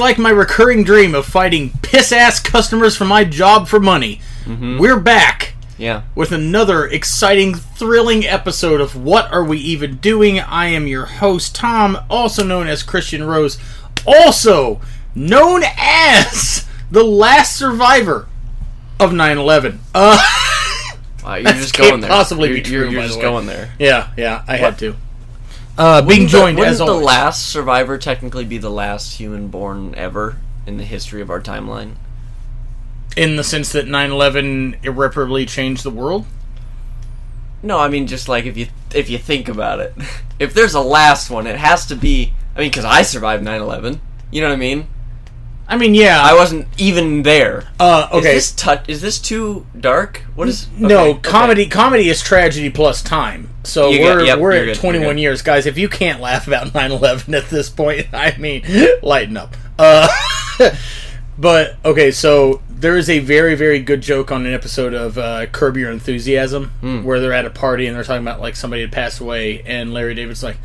like my recurring dream of fighting piss ass customers for my job for money, we're back Yeah. with another exciting, thrilling episode of What Are We Even Doing? I am your host, Tom, also known as Christian Rose, also known as the last survivor of 9 11. Uh, Wow, you're just going there. possibly you're, be true, You're, you're just way. going there. yeah, yeah, I had to. Uh, being joined the, as wouldn't the always. last survivor technically be the last human born ever in the history of our timeline? in the sense that 9/11 irreparably changed the world. No, I mean just like if you if you think about it, if there's a last one, it has to be. I mean, because I survived 9/11. You know what I mean? I mean, yeah. I wasn't even there. uh, okay. Is this? Is this too dark? What is? no, okay, okay. comedy. Comedy is tragedy plus time. So You we're got- yep, we're at good, 21 years, guys. If you can't laugh about 9/11 at this point, I mean, lighten up. Uh, but okay, so there is a very very good joke on an episode of uh, Curb Your Enthusiasm Hmm. where they're at a party and they're talking about like somebody had passed away, and Larry David's like,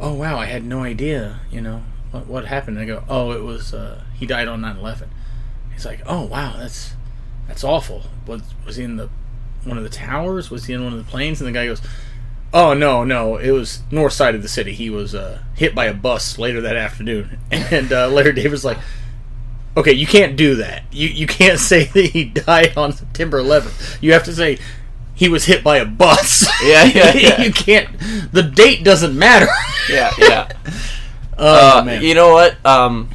"Oh wow, I had no idea. You know what what happened?" And they go, "Oh, it was uh, he died on 9/11." He's like, "Oh wow, that's that's awful. Was was he in the one of the towers? Was he in one of the planes?" And the guy goes, "Oh no, no, it was north side of the city. He was uh, hit by a bus later that afternoon." And uh, Larry David's like, "Okay, you can't do that. You you can't say that he died on September 11th. You have to say." He was hit by a bus. Yeah, yeah, yeah. you can't. The date doesn't matter. Yeah, yeah. Oh Uh. You know what? Um,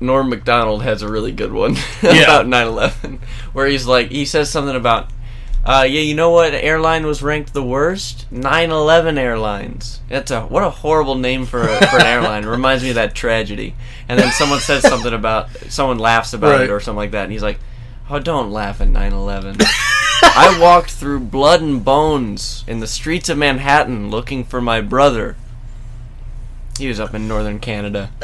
Norm Macdonald has a really good one Yeah. about 9/11, where he's like, he says something about, uh, yeah, you know what airline was ranked the worst? 9/11 Airlines. That's a what a horrible name for a, for an airline. It reminds me of that tragedy. And then someone says something about, someone laughs about Right. it or something like that, and he's like, oh, don't laugh at 9/11. I walked through blood and bones in the streets of Manhattan looking for my brother. He was up in northern Canada.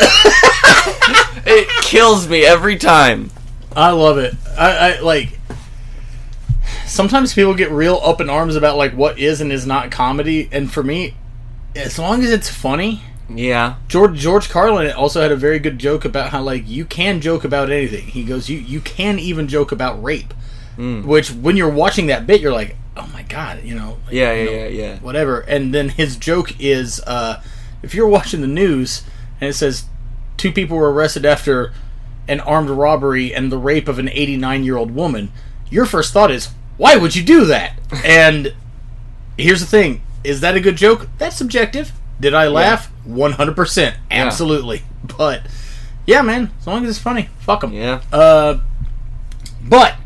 it kills me every time. I love it. I, I like. Sometimes people get real up in arms about like what is and is not comedy, and for me, as long as it's funny. Yeah. George George Carlin also had a very good joke about how like you can joke about anything. He goes, you you can even joke about rape, Mm. which when you're watching that bit, you're like, oh my god, you know, like, Yeah, you yeah, know, yeah, yeah. whatever. And then his joke is, uh, if you're watching the news and it says two people were arrested after an armed robbery and the rape of an 89 year old woman, your first thought is, why would you do that? and here's the thing: is that a good joke? That's subjective. Did I laugh? 100%, absolutely. But yeah, man, as long as it's funny, fuck them. Yeah. Uh, but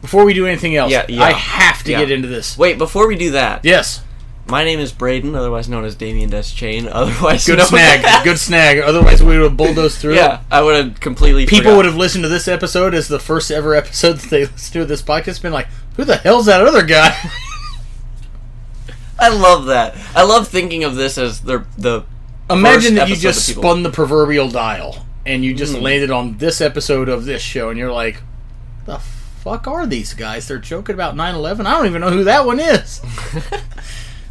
before we do anything else, Yeah, yeah. I have to Yeah. get into this. Wait, before we do that, Yes. My name is Braden, otherwise known as Damien Deschain, otherwise Good known snag. as- Good snag. Otherwise, we would have bulldozed through. Yeah, I would have completely. People would have listened to this episode as the first ever episode that they listened to this podcast. Been like, who the hell's that other guy? I love that. I love thinking of this as the the. Imagine that you just that spun the proverbial dial and you just Mm. landed on this episode of this show, and you're like, the fuck are these guys? They're joking about 9/11. I don't even know who that one is.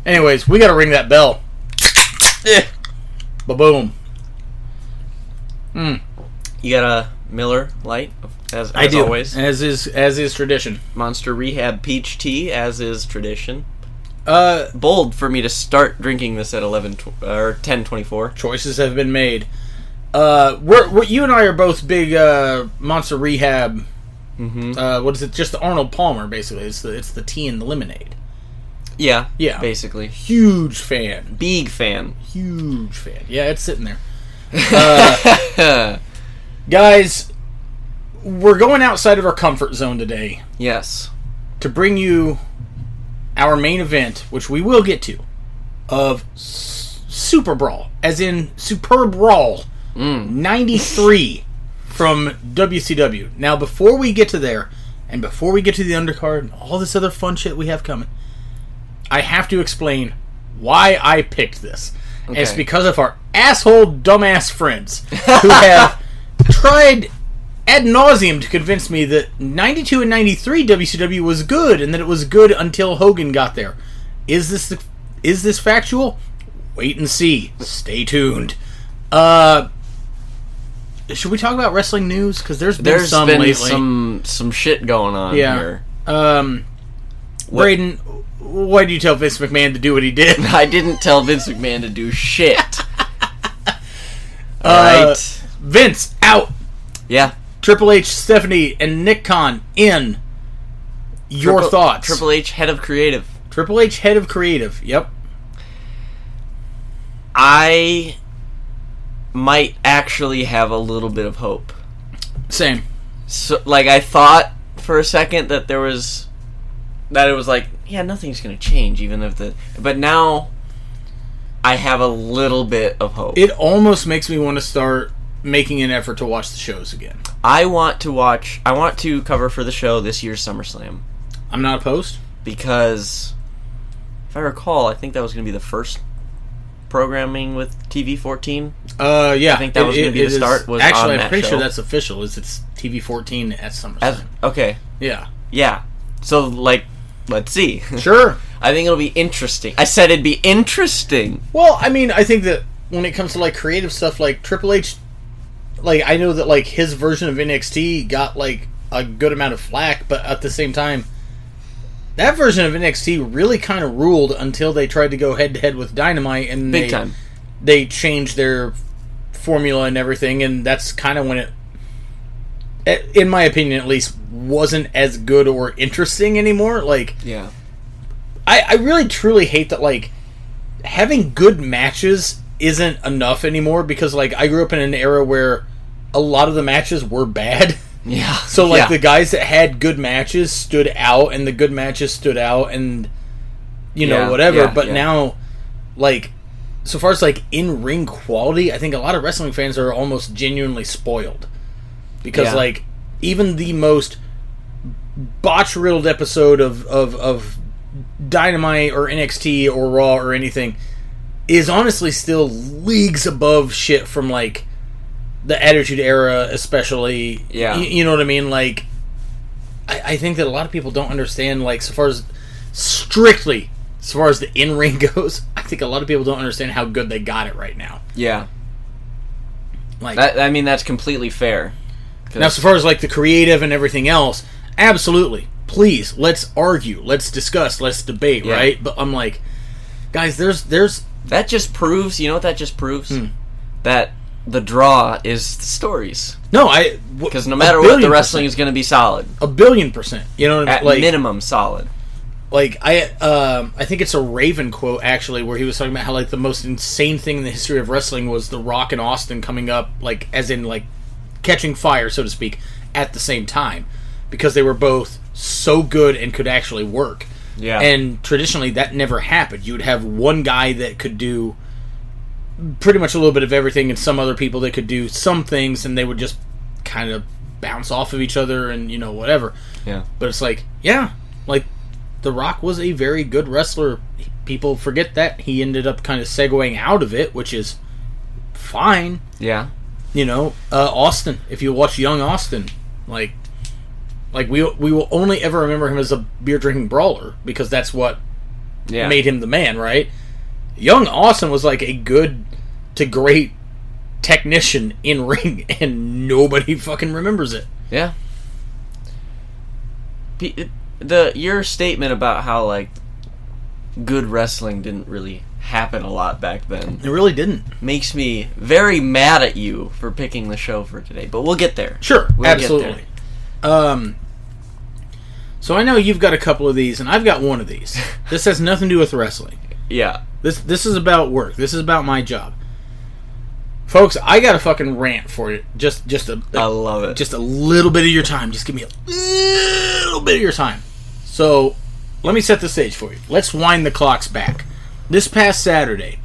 Anyways, we got to ring that bell. Ba boom. Mm, You got a Miller Lite, as, as I do. always. As is as is tradition. Monster Rehab Peach Tea, as is tradition. Uh, Bold for me to start drinking this at eleven tw- or ten twenty four. choices have been made. Uh, we're, we're you and I are both big uh, Monster Rehab. Mm-hmm. Uh, what is it? Just the Arnold Palmer, basically. It's the it's the tea and the lemonade. Yeah, Yeah. basically. Huge fan. Big fan. Huge fan. Yeah, it's sitting there. Uh, guys, we're going outside of our comfort zone today yes. to bring you our main event, which we will get to, of S- Super Brawl, as in Superb Brawl Mm. 93 from WCW. Now, before we get to there, and before we get to the undercard and all this other fun shit we have coming, I have to explain why I picked this. And it's because of our asshole, dumbass friends who have tried ad nauseum to convince me that 92 and 93 WCW was good and that it was good until Hogan got there. Is this the, is this factual? Wait and see. Stay tuned. Uh should we talk about wrestling news? Because there's been There's some been lately. some some shit going on Yeah. here. Um, What- Braden, why do you tell Vince McMahon to do what he did? I didn't tell Vince McMahon to do shit. Uh, Alright. Vince out. yeah. Triple H, Stephanie, and Nick Khan in. Your Triple- thoughts? Triple H, head of creative. Triple H, head of creative. Yep. I might actually have a little bit of hope. Same. So, like, I thought for a second that there was that it was like, yeah, nothing's gonna change, even if the. But now, I have a little bit of hope. It almost makes me want to start making an effort to watch the shows again. I want to watch. I want to cover for the show this year's SummerSlam I'm not opposed. because, if I recall, I think that was going to be the first programming with TV 14. Uh, yeah. I think that was gonna be the is- start, was actually, I'm pretty show. sure that's official. Is it's TV 14 at SummerSlam? As, okay, yeah. yeah. So like, let's see. Sure. I think it'll be interesting. I said it'd be interesting. Well, I mean, I think that when it comes to like creative stuff, like Triple H, like I know that like his version of NXT got like a good amount of flack, but at the same time, that version of NXT really kind of ruled until they tried to go head to head with Dynamite, and Big they, time. They changed their formula and everything, and that's kind of when it, eh, in my opinion, at least, wasn't as good or interesting anymore. Like. Yeah. I, I really truly hate that like having good matches isn't enough anymore because like I grew up in an era where a lot of the matches were bad. Yeah. So like yeah. the guys that had good matches stood out and the good matches stood out and you know Yeah, whatever. yeah, but now like so far as like in ring quality, I think a lot of wrestling fans are almost genuinely spoiled. Because like even the most botch riddled episode of, of, of Dynamite or NXT or Raw or anything is honestly still leagues above shit from like the Attitude Era, especially. Yeah. Y- you know what I mean? Like, I, I think that a lot of people don't understand, like, so far as strictly as far as the in ring goes, I think a lot of people don't understand how good they got it right now. yeah. Like, That I mean that's completely fair. Now, so far as like the creative and everything else, absolutely. Please, let's argue, let's discuss, let's debate, Yeah. right? But I'm like, guys, there's there's that just proves. You know what that just proves? Hmm. That the draw is the stories. no, I Because no matter what, the wrestling is going to be solid. a billion percent. You know what I At mean? Like, minimum, solid. like I um I think it's a Raven quote actually where he was talking about how like the most insane thing in the history of wrestling was The Rock and Austin coming up like as in like catching fire so to speak at the same time because they were both so good and could actually work. Yeah. And traditionally that never happened. You would have one guy that could do pretty much a little bit of everything and some other people that could do some things and they would just kind of bounce off of each other and you know whatever. yeah. But it's like, yeah, like The Rock was a very good wrestler. People forget that he ended up kind of segueing out of it, which is fine. Yeah. You know, uh, Austin. If you watch Young Austin, like, like we we will only ever remember him as a beer drinking brawler because that's what Yeah. made him the man, right? Young Austin was like a good to great technician in ring, and nobody fucking remembers it. Yeah. The your statement about how like good wrestling didn't really happen a lot back then It really didn't. makes me very mad at you for picking the show for today. But we'll get there. Sure, We'll get absolutely. Um, so I know you've got a couple of these, and I've got one of these. this has nothing to do with wrestling. Yeah. This this is about work. This is about my job, folks. I got a fucking rant for you. Just just a, I love it. just a little bit of your time. Just give me a little bit of your time. So, let me set the stage for you. Let's wind the clocks back. This past Saturday,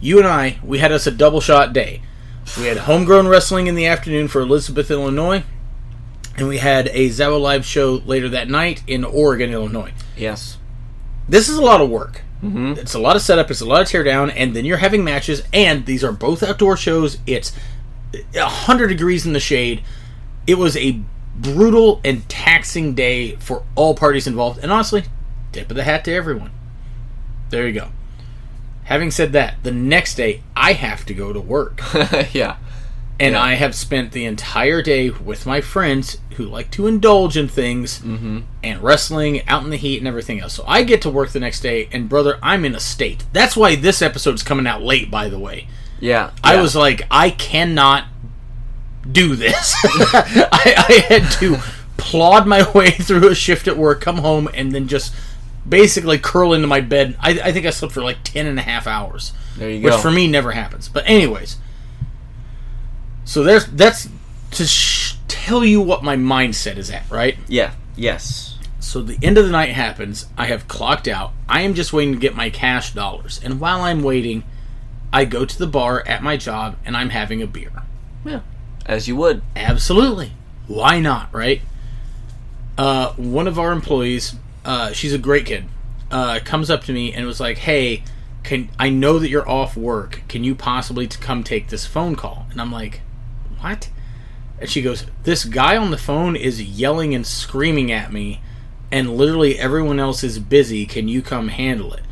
you and I, we had us a double shot day. We had homegrown wrestling in the afternoon for Elizabeth, Illinois, and we had a Zawa Live show later that night in Oregon, Illinois. yes. This is a lot of work. Mhm. It's a lot of setup. It's a lot of teardown, and then you're having matches. And these are both outdoor shows. It's hundred degrees in the shade. It was a brutal and taxing day for all parties involved. And honestly, tip of the hat to everyone. There you go. Having said that, the next day I have to go to work. yeah. And Yeah. I have spent the entire day with my friends who like to indulge in things Mm-hmm. and wrestling out in the heat and everything else. So I get to work the next day, and brother, I'm in a state. That's why this episode's coming out late, by the way. Yeah. I yeah. was like, I cannot do this. I, I had to plod my way through a shift at work, come home, and then just basically curl into my bed. I, I think I slept for like 10 and a half hours, There you which go. for me never happens. But, anyways, so there's that's to sh- tell you what my mindset is at, right? Yeah. Yes. So the end of the night happens. I have clocked out. I am just waiting to get my cash dollars. And while I'm waiting, I go to the bar at my job and I'm having a beer. Yeah. As you would. Absolutely. Why not, right? Uh, one of our employees, uh, she's a great kid, uh, comes up to me and was like, "Hey, can I know that you're off work? Can you possibly to come take this phone call?" And I'm like, "What?" And she goes, "This guy on the phone is yelling and screaming at me, and literally everyone else is busy. Can you come handle it?"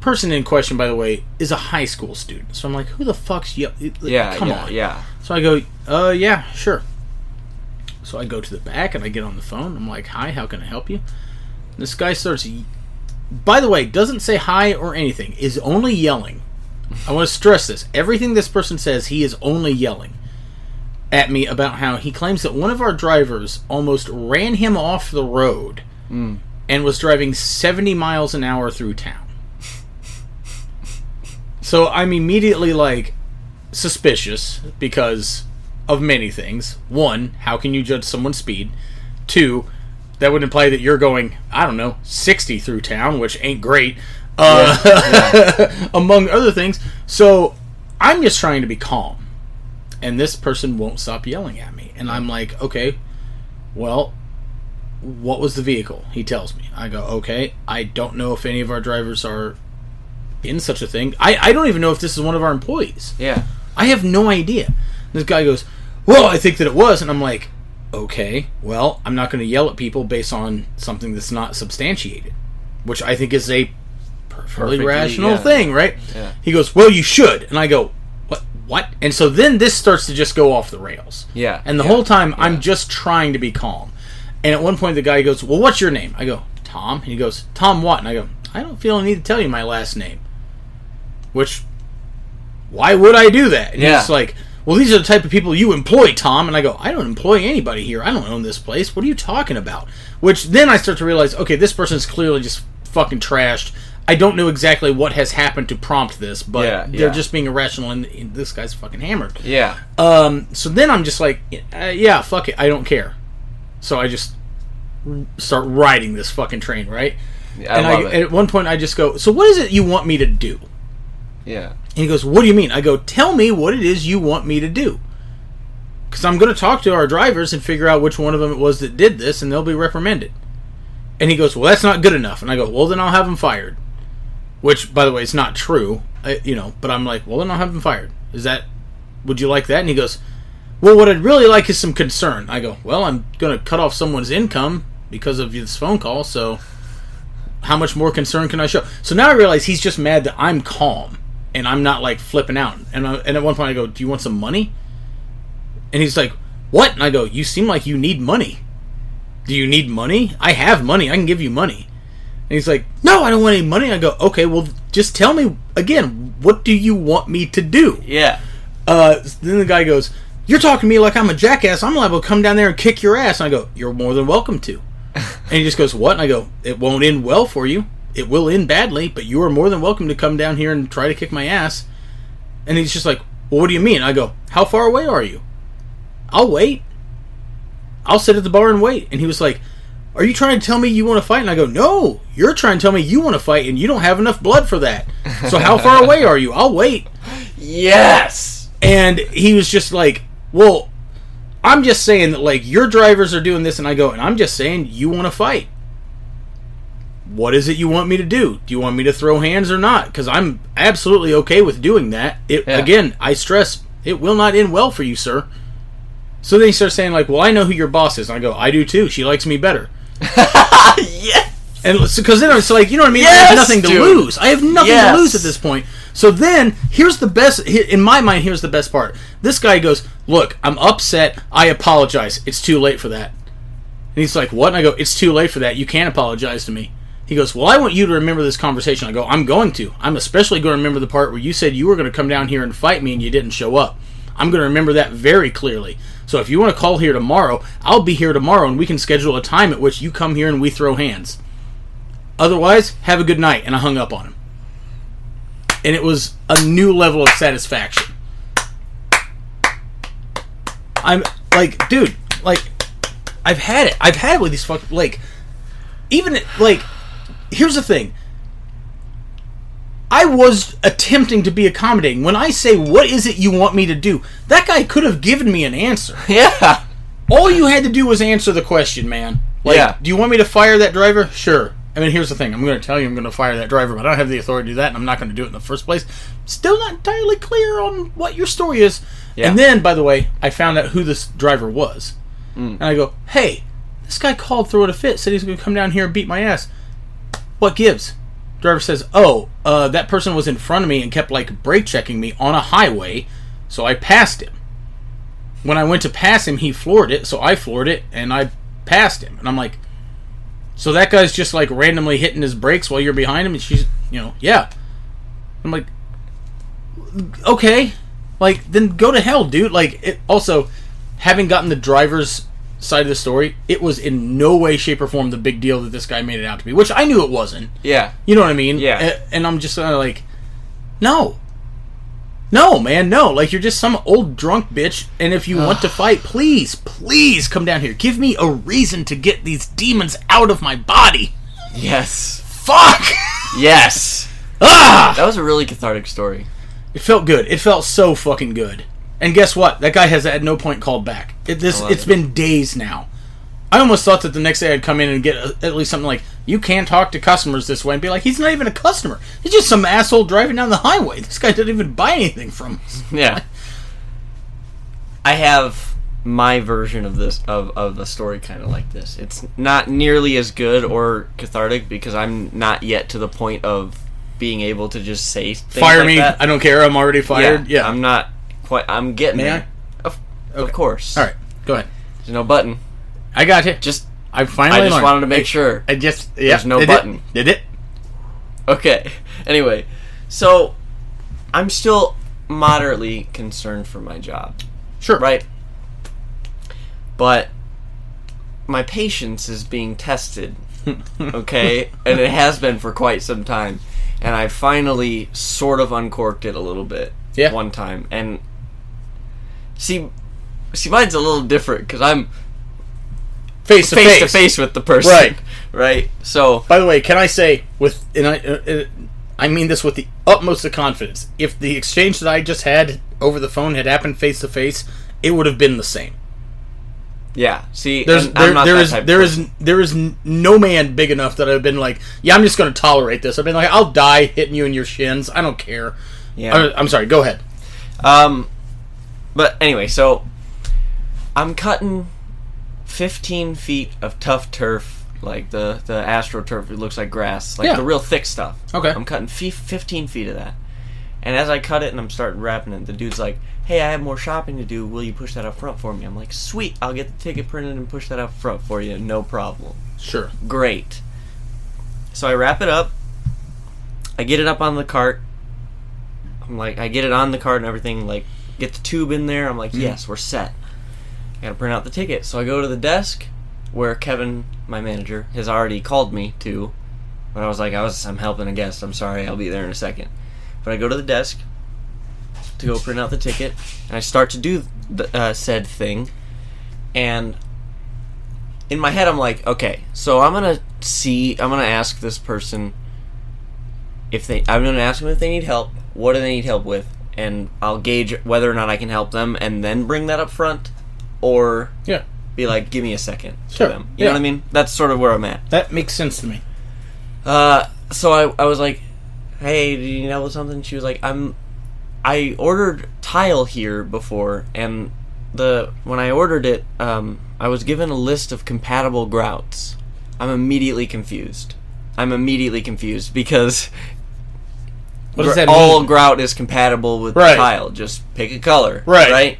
Person in question, by the way, is a high school student. So I'm like, "Who the fuck's yell? Yeah. come yeah. on." Yeah. So I go, uh, yeah, sure. So I go to the back and I get on the phone. I'm like, hi, how can I help you? This guy starts, by the way, doesn't say hi or anything, is only yelling. I want to stress this. Everything this person says, he is only yelling at me about how he claims that one of our drivers almost ran him off the road hmm. and was driving 70 miles an hour through town. So I'm immediately like, suspicious because of many things. One, how can you judge someone's speed? Two, that would imply that you're going, I don't know, 60 through town, which ain't great. Uh, among other things. So I'm just trying to be calm. And this person won't stop yelling at me. And I'm like, okay, well, what was the vehicle? He tells me. I go, okay, I don't know if any of our drivers are in such a thing. I, I don't even know if this is one of our employees. Yeah. I have no idea. This guy goes, Well, I think that it was. And I'm like, Okay, well, I'm not going to yell at people based on something that's not substantiated, which I think is a perfectly, Perfectly, rational yeah. thing, right? Yeah. He goes, Well, you should. And I go, What? What? And so then this starts to just go off the rails. Yeah. And the yeah, whole time. I'm just trying to be calm. And at one point, the guy goes, Well, what's your name? I go, Tom. And he goes, Tom what? And I go, I don't feel a need to tell you my last name. Which, why would I do that? And Yeah. he's like, Well, these are the type of people you employ, Tom. And I go, I don't employ anybody here. I don't own this place. What are you talking about? Which then I start to realize, okay, this person's clearly just fucking trashed. I don't know exactly what has happened to prompt this, but Yeah, they're yeah. just being irrational, and, and this guy's fucking hammered. Yeah. Um, so then I'm just like, uh, yeah, fuck it, I don't care. So I just start riding this fucking train, right? I and love I, at one point I just go, so what is it you want me to do? yeah. And he goes, what do you mean? I go, tell me what it is you want me to do. Because I'm going to talk to our drivers and figure out which one of them it was that did this, and they'll be reprimanded. And he goes, well, that's not good enough. And I go, well, then I'll have him fired. Which, by the way, is not true, I, you know. But I'm like, well, then I'll have him fired. Is that? Would you like that? And he goes, well, what I'd really like is some concern. I go, well, I'm going to cut off someone's income because of this phone call. So, how much more concern can I show? So now I realize he's just mad that I'm calm and I'm not like flipping out. And I, and at one point I go, do you want some money? And he's like, what? And I go, you seem like you need money. Do you need money? I have money. I can give you money. And he's like, no, I don't want any money. I go, okay, well, just tell me again, what do you want me to do? Yeah. Uh, then the guy goes, "You're talking to me like I'm a jackass. I'm liable to come down there and kick your ass." And I go, "You're more than welcome to." and he just goes, "What?" And I go, "It won't end well for you. It will end badly, but you are more than welcome to come down here and try to kick my ass." And he's just like, "Well, what do you mean?" I go, "How far away are you?" "I'll wait. I'll sit at the bar and wait." And he was like, "Are you trying to tell me you want to fight?" And I go, "No, you're trying to tell me you want to fight, and you don't have enough blood for that. So how far away are you? I'll wait." Yes. And he was just like, "Well, I'm just saying that like your drivers are doing this," and I go, "And I'm just saying you want to fight. What is it you want me to do? Do you want me to throw hands or not? Because I'm absolutely okay with doing that. It Yeah. again, I stress it will not end well for you, sir." So then he starts saying like, "Well, I know who your boss is." And I go, "I do too. She likes me better." yes. And because then it's like, you know what I mean? I have nothing to lose. I have nothing Yes. to lose at this point. So then, here's the best. In my mind, here's the best part. This guy goes, "Look, I'm upset. I apologize. It's too late for that." And he's like, "What?" And I go, "It's too late for that. You can't apologize to me." He goes, "Well, I want you to remember this conversation." I go, "I'm going to. I'm especially going to remember the part where you said you were going to come down here and fight me and you didn't show up. I'm going to remember that very clearly. So if you want to call here tomorrow, I'll be here tomorrow and we can schedule a time at which you come here and we throw hands. Otherwise, have a good night." And I hung up on him. And it was a new level of satisfaction. I'm like, dude, like, I've had it. I've had it with these fuck like, even like, here's the thing. I was attempting to be accommodating. When I say, "What is it you want me to do?" That guy could have given me an answer. Yeah. All you had to do was answer the question, man. Like, Yeah. do you want me to fire that driver? Sure. I mean, here's the thing. I'm going to tell you I'm going to fire that driver, but I don't have the authority to do that, and I'm not going to do it in the first place. Still not entirely clear on what your story is. Yeah. And then, by the way, I found out who this driver was. Mm. And I go, hey, this guy called throwing a fit, said he's going to come down here and beat my ass. What gives? Driver says, oh, uh, that person was in front of me and kept, like, brake checking me on a highway, so I passed him when I went to pass him, he floored it, so I floored it and I passed him. And I'm like, so that guy's just like randomly hitting his brakes while you're behind him, and she's, you know, yeah. I'm like, okay, like then go to hell, dude. Like, it also having gotten the driver's side of the story, it was in no way, shape, or form the big deal that this guy made it out to be, which I knew it wasn't. Yeah. You know what I mean? Yeah. And I'm just uh, like, no. No, man, no. Like, you're just some old drunk bitch, and if you want to fight, please, please come down here. Give me a reason to get these demons out of my body. Yes. Fuck! Yes. ah! That was a really cathartic story. It felt good. It felt so fucking good. And guess what? That guy has at no point called back. It, this, it's it. been days now. I almost thought that the next day I'd come in and get a, at least something like, "You can't talk to customers this way," and be like, "He's not even a customer. He's just some asshole driving down the highway. This guy didn't even buy anything from us." Yeah. I have my version of this of, of a story kind of like this. It's not nearly as good or cathartic because I'm not yet to the point of being able to just say things Fire like me. that. I don't care. I'm already fired. Yeah. I'm not quite. I'm getting May there. Of, of Okay. course. All right. Go ahead. There's no button. I got you. Just I finally I just learned. wanted to make I- sure. I just yeah, There's no did button. It, did it? Okay. Anyway, so I'm still moderately concerned for my job. Sure. right? But my patience is being tested, okay? and it has been for quite some time. And I finally sort of uncorked it a little bit Yeah. one time. And see, see, mine's a little different because I'm Face to face to face. with the person, Right. Right. So By the way, can I say with and I uh, uh, I mean this with the utmost of confidence. If the exchange that I just had over the phone had happened face to face, it would have been the same. yeah, see, There's there, I'm not there is there is there is no man big enough that I've been like, yeah, I'm just going to tolerate this. I've been like, I'll die hitting you in your shins. I don't care. Yeah. I, I'm sorry. Go ahead. Um, but anyway, so I'm cutting 15 feet of tough turf, like the the astroturf. It looks like grass, like Yeah. the real thick stuff. Okay. I'm cutting fi 15 feet of that, and as I cut it and I'm starting wrapping it, the dude's like, "Hey, I have more shopping to do. Will you push that up front for me?" I'm like, "Sweet, I'll get the ticket printed and push that up front for you. No problem." Sure. Great. So I wrap it up. I get it up on the cart. I'm like, I get it on the cart and everything. Like, get the tube in there. I'm like, yes, we're set. I gotta print out the ticket. So I go to the desk where Kevin, my manager, has already called me to. But I was like, I was, I'm helping a guest. I'm sorry. I'll be there in a second. But I go to the desk to go print out the ticket, and I start to do the uh, said thing, and in my head I'm like, okay, so I'm gonna see, I'm gonna ask this person if they, I'm gonna ask them if they need help. What do they need help with? And I'll gauge whether or not I can help them, and then bring that up front, or Yeah. be like, give me a second Sure, to them. You know what I mean? That's sort of where I'm at. That makes sense to me. Uh, so I, I was like, hey, do you need help with something? She was like, I'm, I ordered tile here before, and the when I ordered it, um, I was given a list of compatible grouts. I'm immediately confused. I'm immediately confused because What does that all mean? grout is compatible with Right. tile. Just pick a color. Right. Right.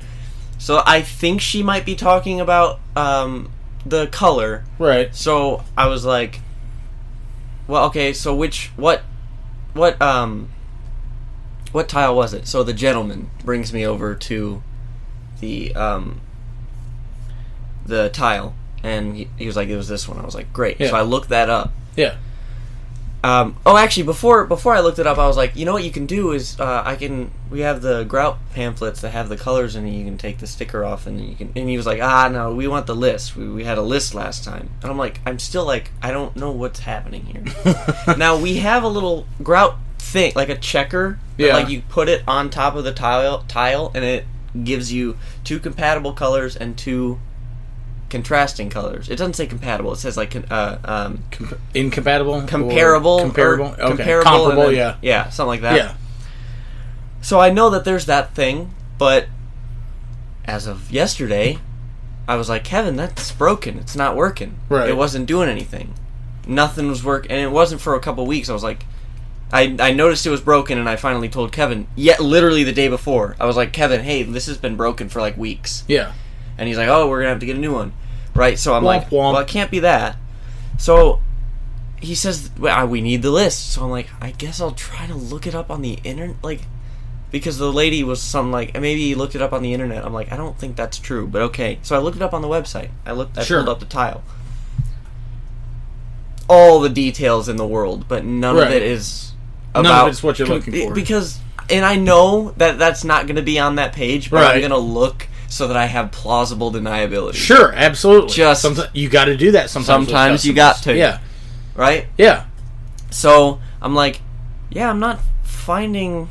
So I think she might be talking about um, the color. Right. So I was like, well, okay. So which what what um what tile was it? So the gentleman brings me over to the um the tile, and he, he was like, it was this one. I was like, great. Yeah. So I looked that up. Yeah. Um, oh, actually, before before I looked it up, I was like, you know what you can do is uh, I can we have the grout pamphlets that have the colors and you can take the sticker off and you can. And he was like, ah, no, we want the list. We, we had a list last time, and I'm like, I'm still like, I don't know what's happening here. now we have a little grout thing, like a checker. that, Yeah. like you put it on top of the tile tile, and it gives you two compatible colors and two contrasting colors. It doesn't say compatible. It says like uh, um, Com- incompatible. comparable, Comparable. Okay. comparable, Comparable. then- yeah. yeah, something like that. Yeah. So I know that there's that thing, but as of yesterday, I was like, Kevin, that's broken. It's not working. Right. It wasn't doing anything. Nothing was working, and it wasn't for a couple weeks. I was like, I, I noticed it was broken, and I finally told Kevin. Yet, literally the day before, I was like, Kevin, hey, this has been broken for like weeks. Yeah. And he's like, "Oh, we're gonna have to get a new one." Right? So I'm Womp like, womp. "Well, it can't be that." So he says, well, "We need the list." So I'm like, "I guess I'll try to look it up on the internet." Like, because the lady was some like maybe he looked it up on the internet. I'm like, I don't think that's true, but okay. So I looked it up on the website. I looked. I Sure. pulled up the tile. All the details in the world, but none Right. of it is None about of it's what you're looking for. because. And I know that that's not going to be on that page, but I'm going to look so that I have plausible deniability. Sure. Absolutely. Just- Someti- you got to do that sometimes. Sometimes you got to. Yeah. right? Yeah. So I'm like, yeah, I'm not finding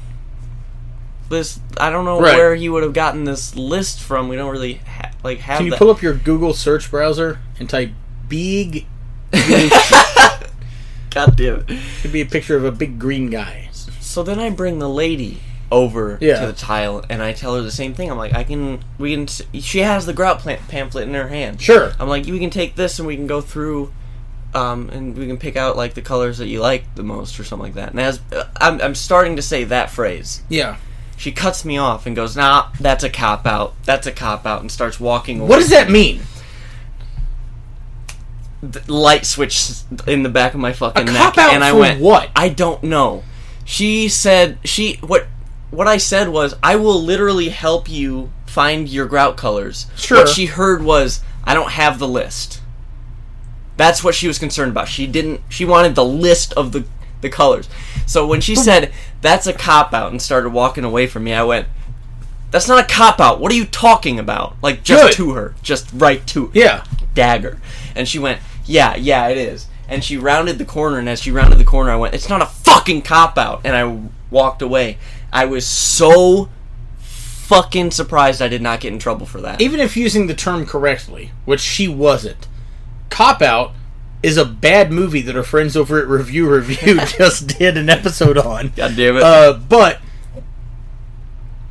this. I don't know Right. where he would have gotten this list from. We don't really ha- like have Can you that. pull up your Google search browser and type big? God damn it. Could be a picture of a big green guy. So then I bring the lady over Yeah. to the tile, and I tell her the same thing. I'm like, I can, we can. She has the grout plant pamphlet in her hand. Sure. I'm like, we can take this and we can go through, um, and we can pick out like the colors that you like the most or something like that. And as uh, I'm, I'm starting to say that phrase, Yeah. she cuts me off and goes, "Nah, that's a cop out. That's a cop out," and starts walking. Away. What does that mean? The light switch in the back of my fucking A neck, cop out and I went, what? I don't know. She said she what what I said was I will literally help you find your grout colors. Sure. What she heard was I don't have the list. That's what she was concerned about. She didn't she wanted the list of the the colors. So when she said that's a cop out and started walking away from me, I went that's not a cop out. What are you talking about? Like just Good. to her, just right to Yeah. dagger. And she went, Yeah, yeah, it is. And she rounded the corner, and as she rounded the corner, I went, It's not a fucking cop out. And I walked away. I was so fucking surprised I did not get in trouble for that. Even if using the term correctly, which she wasn't, Cop Out is a bad movie that our friends over at Review Review just did an episode on. God damn it. Uh, but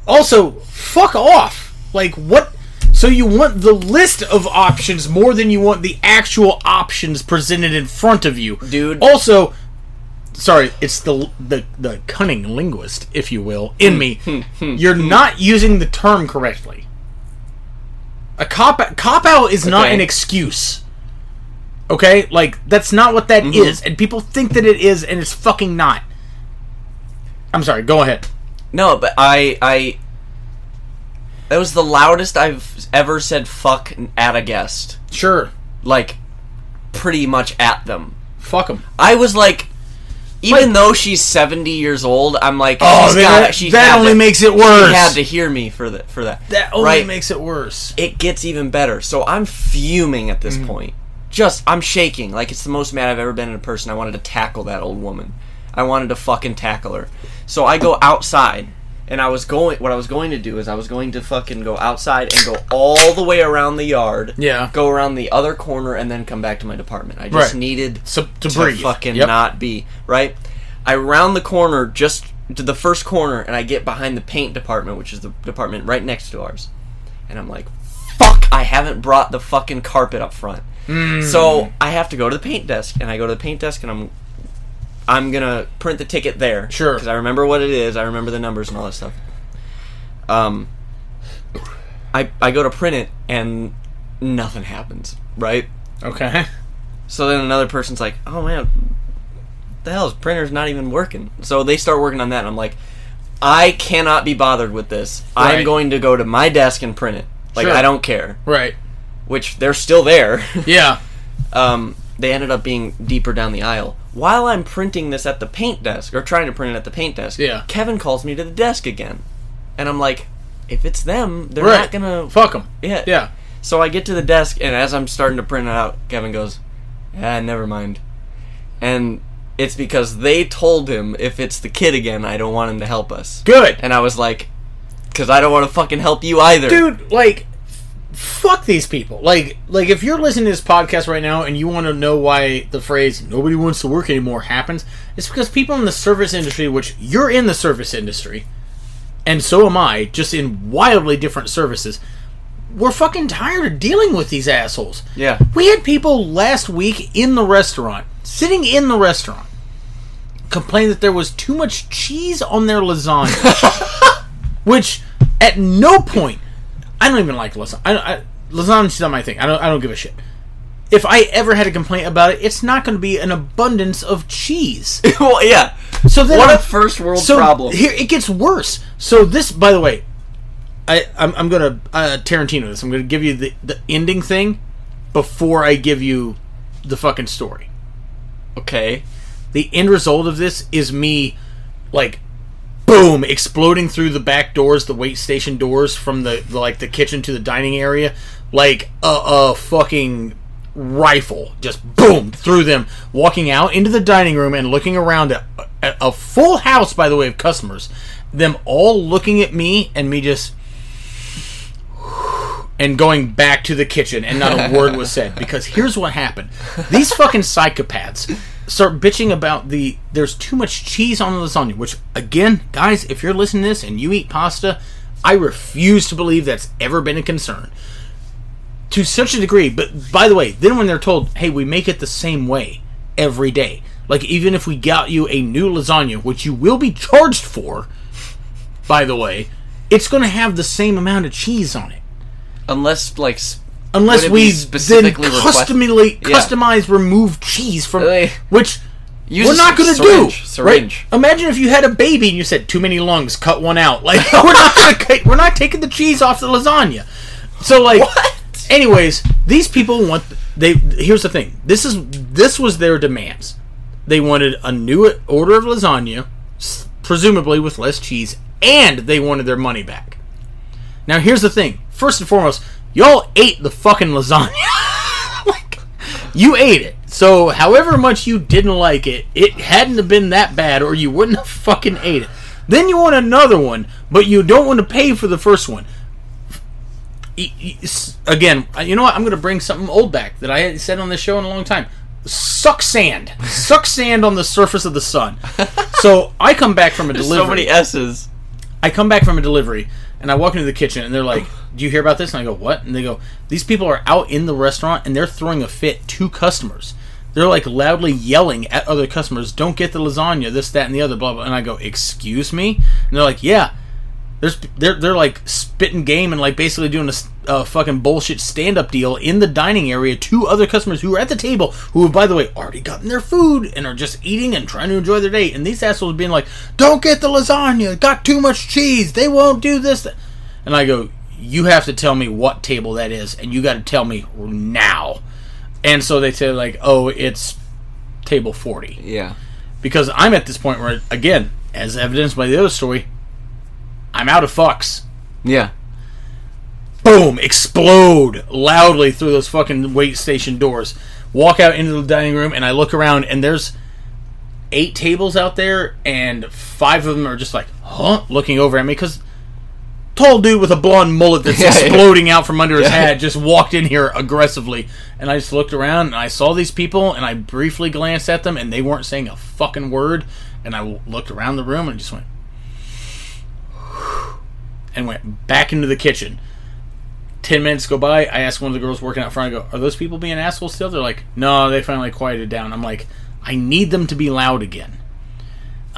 also, fuck off. Like, what? So you want the list of options more than you want the actual options presented in front of you, Dude. Also, sorry, it's the the the cunning linguist, if you will, in hmm, me. Hmm, hmm, You're not using the term correctly. A cop cop out is not Okay. an excuse. Okay, like that's not what that mm-hmm. is, and people think that it is, and it's fucking not. I'm sorry. Go ahead. no, but I. I. That was the loudest I've ever said fuck at a guest. Sure. Like, pretty much at them. Fuck them. I was like, even Like- though she's seventy years old, I'm like, Oh, she's that, got, she that only to, makes it worse. She had to hear me for that. For that. that only right. makes it worse. It gets even better. So I'm fuming at this Mm. point. Just I'm shaking like it's the most mad I've ever been in a person. I wanted to tackle that old woman. I wanted to fucking tackle her. So I go outside. And I was going. What I was going to do is I was going to fucking go outside and go all the way around the yard. Yeah. Go around the other corner and then come back to my department. I just Right. needed So, to to fucking Yep. not be right. I round the corner just to the first corner, and I get behind the paint department, which is the department right next to ours. And I'm like, "Fuck! I haven't brought the fucking carpet up front." Mm. So I have to go to the paint desk, and I go to the paint desk, and I'm I'm gonna print the ticket there. Sure. Because I remember what it is. I remember the numbers and all that stuff. Um, I I go to print it and nothing happens. Right. Okay. So then another person's like, "Oh man, the hell is printer's not even working?" So they start working on that. And I'm like, I cannot be bothered with this. I'm going to go to my desk and print it. Like Sure. I don't care. Right. Which they're still there. Yeah. um, they ended up being deeper down the aisle. While I'm printing this at the paint desk, or trying to print it at the paint desk, Yeah. Kevin calls me to the desk again. And I'm like, if it's them, they're Right. not gonna. Fuck them. yeah. Yeah. So I get to the desk, and as I'm starting to print it out, Kevin goes, "Ah, never mind." And it's because they told him if it's the kid again, I don't want him to help us. Good. And I was like, "Cause I don't want to fucking help you either." dude like fuck these people like like if you're listening to this podcast right now and you want to know why the phrase nobody wants to work anymore happens it's because people in the service industry which you're in the service industry and so am i just in wildly different services we're fucking tired of dealing with these assholes Yeah. we had people last week in the restaurant sitting in the restaurant complain that there was too much cheese on their lasagna which at no point I don't even like lasagna. I, I, lasagna's not my thing. I don't. I don't give a shit. If I ever had a complaint about it, it's not going to be an abundance of cheese. well, yeah. So then, What I'm- a first world so problem. Here it gets worse. So this, by the way, I I'm, I'm gonna uh, Tarantino this. I'm gonna give you the the ending thing before I give you the fucking story. Okay. The end result of this is me, like, boom, exploding through the back doors, the wait station doors from the, the like the kitchen to the dining area, like a, a fucking rifle, just boom through them, walking out into the dining room and looking around at, at a full house, by the way, of customers, them all looking at me and me just and going back to the kitchen and not a word was said. Because here's what happened. These fucking psychopaths start bitching about the there's too much cheese on the lasagna which again guys if you're listening to this and you eat pasta i refuse to believe that's ever been a concern. To such a degree but by the way then when they're told hey we make it the same way every day like even if we got you a new lasagna which you will be charged for by the way it's going to have the same amount of cheese on it. Unless like unless we then customly Yeah. customize removed cheese from Really? which Use we're not going to do. syringe, syringe. Right? Imagine if you had a baby and you said too many lungs, cut one out. Like we're not gonna, we're not taking the cheese off the lasagna. So like, What? anyways, these people want they. Here's the thing. This is this was their demands. They wanted a new order of lasagna, presumably with less cheese, and they wanted their money back. Now here's the thing. First and foremost, y'all ate the fucking lasagna. like, you ate it. So however much you didn't like it, it hadn't have been that bad, or you wouldn't have fucking ate it. Then you want another one, but you don't want to pay for the first one. Again, you know what? I'm going to bring something old back that I hadn't said on this show in a long time. Suck sand. Suck sand on the surface of the sun. So I come back from a there's delivery. so many S's. I come back from a delivery and I walk into the kitchen and they're like, "Do you hear about this?" And I go, "What?" And they go, "These people are out in the restaurant and they're throwing a fit to customers. They're like loudly yelling at other customers, "Don't get the lasagna, this, that, and the other." Blah blah. And I go, "Excuse me?" And they're like, "Yeah." There's, they're they're like spitting game and like basically doing a fucking bullshit stand up deal in the dining area to other customers who are at the table who have by the way already gotten their food and are just eating and trying to enjoy their day. And these assholes being like don't get the lasagna. Got too much cheese. They won't do this. Th-" and I go you have to tell me what table that is and you got to tell me now. And so they say like oh it's table 40 Yeah. because I'm at this point where again as evidenced by the other story I'm out of fucks Yeah. boom, explode loudly through those fucking wait station doors. Walk out into the dining room, and I look around, and there's eight tables out there, and five of them are just like, huh, looking over at me because tall dude with a blonde mullet that's Yeah, yeah. exploding out from under his Yeah. hat just walked in here aggressively, and I just looked around and I saw these people, and I briefly glanced at them, and they weren't saying a fucking word, and I looked around the room and just went. And went back into the kitchen. Ten minutes go by. I ask one of the girls working out front. I go, "Are those people being assholes still?" They're like, "No, they finally quieted down." I'm like, "I need them to be loud again."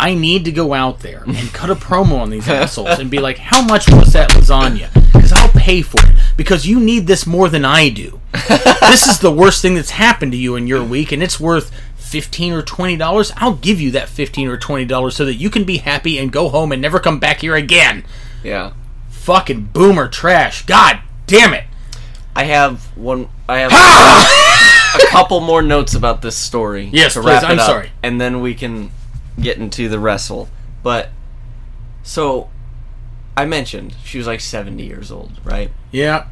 I need to go out there and cut a promo on these assholes and be like, how much was that lasagna? Because I'll pay for it. Because you need this more than I do. this is the worst thing that's happened to you in your week, and it's worth fifteen or twenty dollars. I'll give you that fifteen or twenty dollars so that you can be happy and go home and never come back here again. Yeah. Fucking boomer trash. God damn it. I have one. I have a couple more notes about this story. Yes, to please, I'm up, sorry. and then we can get into the wrestle. But so I mentioned she was like seventy years old, right? Yeah.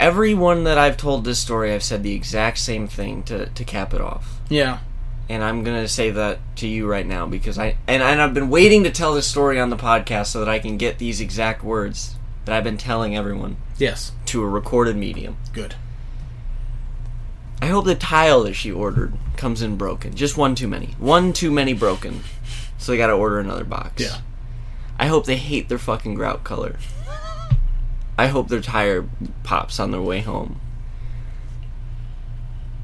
Everyone that I've told this story, I've said the exact same thing to to cap it off. Yeah. and I'm gonna say that to you right now because I and, and I've been waiting to tell this story on the podcast so that I can get these exact words that I've been telling everyone Yes. to a recorded medium. Good. I hope the tile that she ordered comes in broken. Just one too many. One too many broken. So they gotta order another box. Yeah. I hope they hate their fucking grout color. I hope their tire pops on their way home.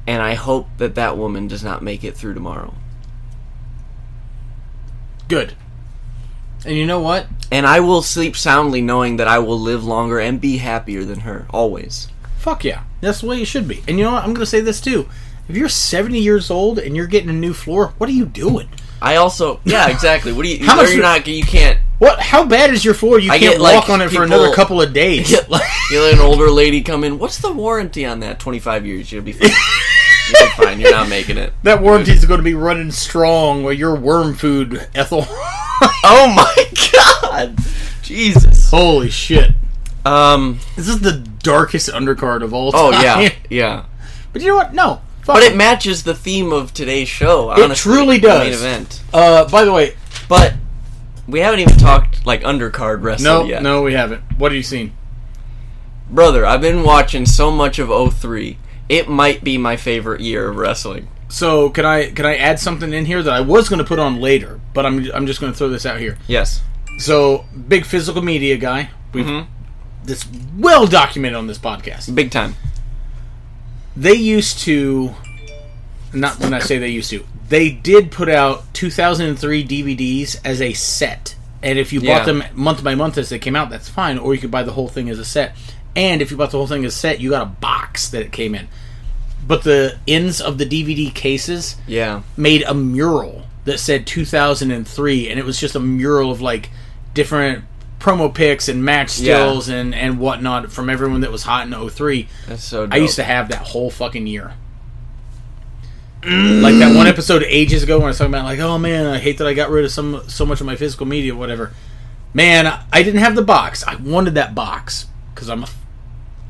And I hope that that woman does not make it through tomorrow. Good. And you know what? And I will sleep soundly knowing that I will live longer and be happier than her, always. Fuck yeah. That's the way you should be. And you know what? I'm going to say this too. If you're 70 years old and you're getting a new floor, what are you doing? I also, yeah, exactly. What do you? How much you're you- not. You can't. What? How bad is your floor? You I can't get, like, walk on it for people- another couple of days. Get, you let an older lady come in. What's the warranty on that? Twenty five years. You'll be fine. You'll be fine. You're not making it. that warranty's going to be running strong with your worm food, Ethel. Oh my god! Jesus. Holy shit. Um. This is the darkest undercard of all time. Oh yeah, yeah. But you know what? No. But it. matches the theme of today's show. Honestly, it truly does. Main event. Uh, by the way, But we haven't even talked like undercard wrestling no, yet. no, we haven't. What have you seen? Brother, I've been watching so much of 03. It might be my favorite year of wrestling. So can I can I add something in here that I was going to put on later, but I'm I'm just going to throw this out here. Yes. So big physical media guy. We've Mhm. this well documented on this podcast. Big time. They used to, not when I say they used to, they did put out 2003 DVDs as a set, and if you Yeah. bought them month by month as they came out, that's fine. Or you could buy the whole thing as a set. And if you bought the whole thing as a set, you got a box that it came in. But the ends of the DVD cases Yeah. made a mural that said 2003 and it was just a mural of like different promo pics and match Yeah. stills and and whatnot from everyone that was hot in 03 That's so dope. i used to have that whole fucking year like that one episode ages ago when i was talking about like oh man i hate that i got rid of some so much of my physical media whatever man i didn't have the box i wanted that box because i'm a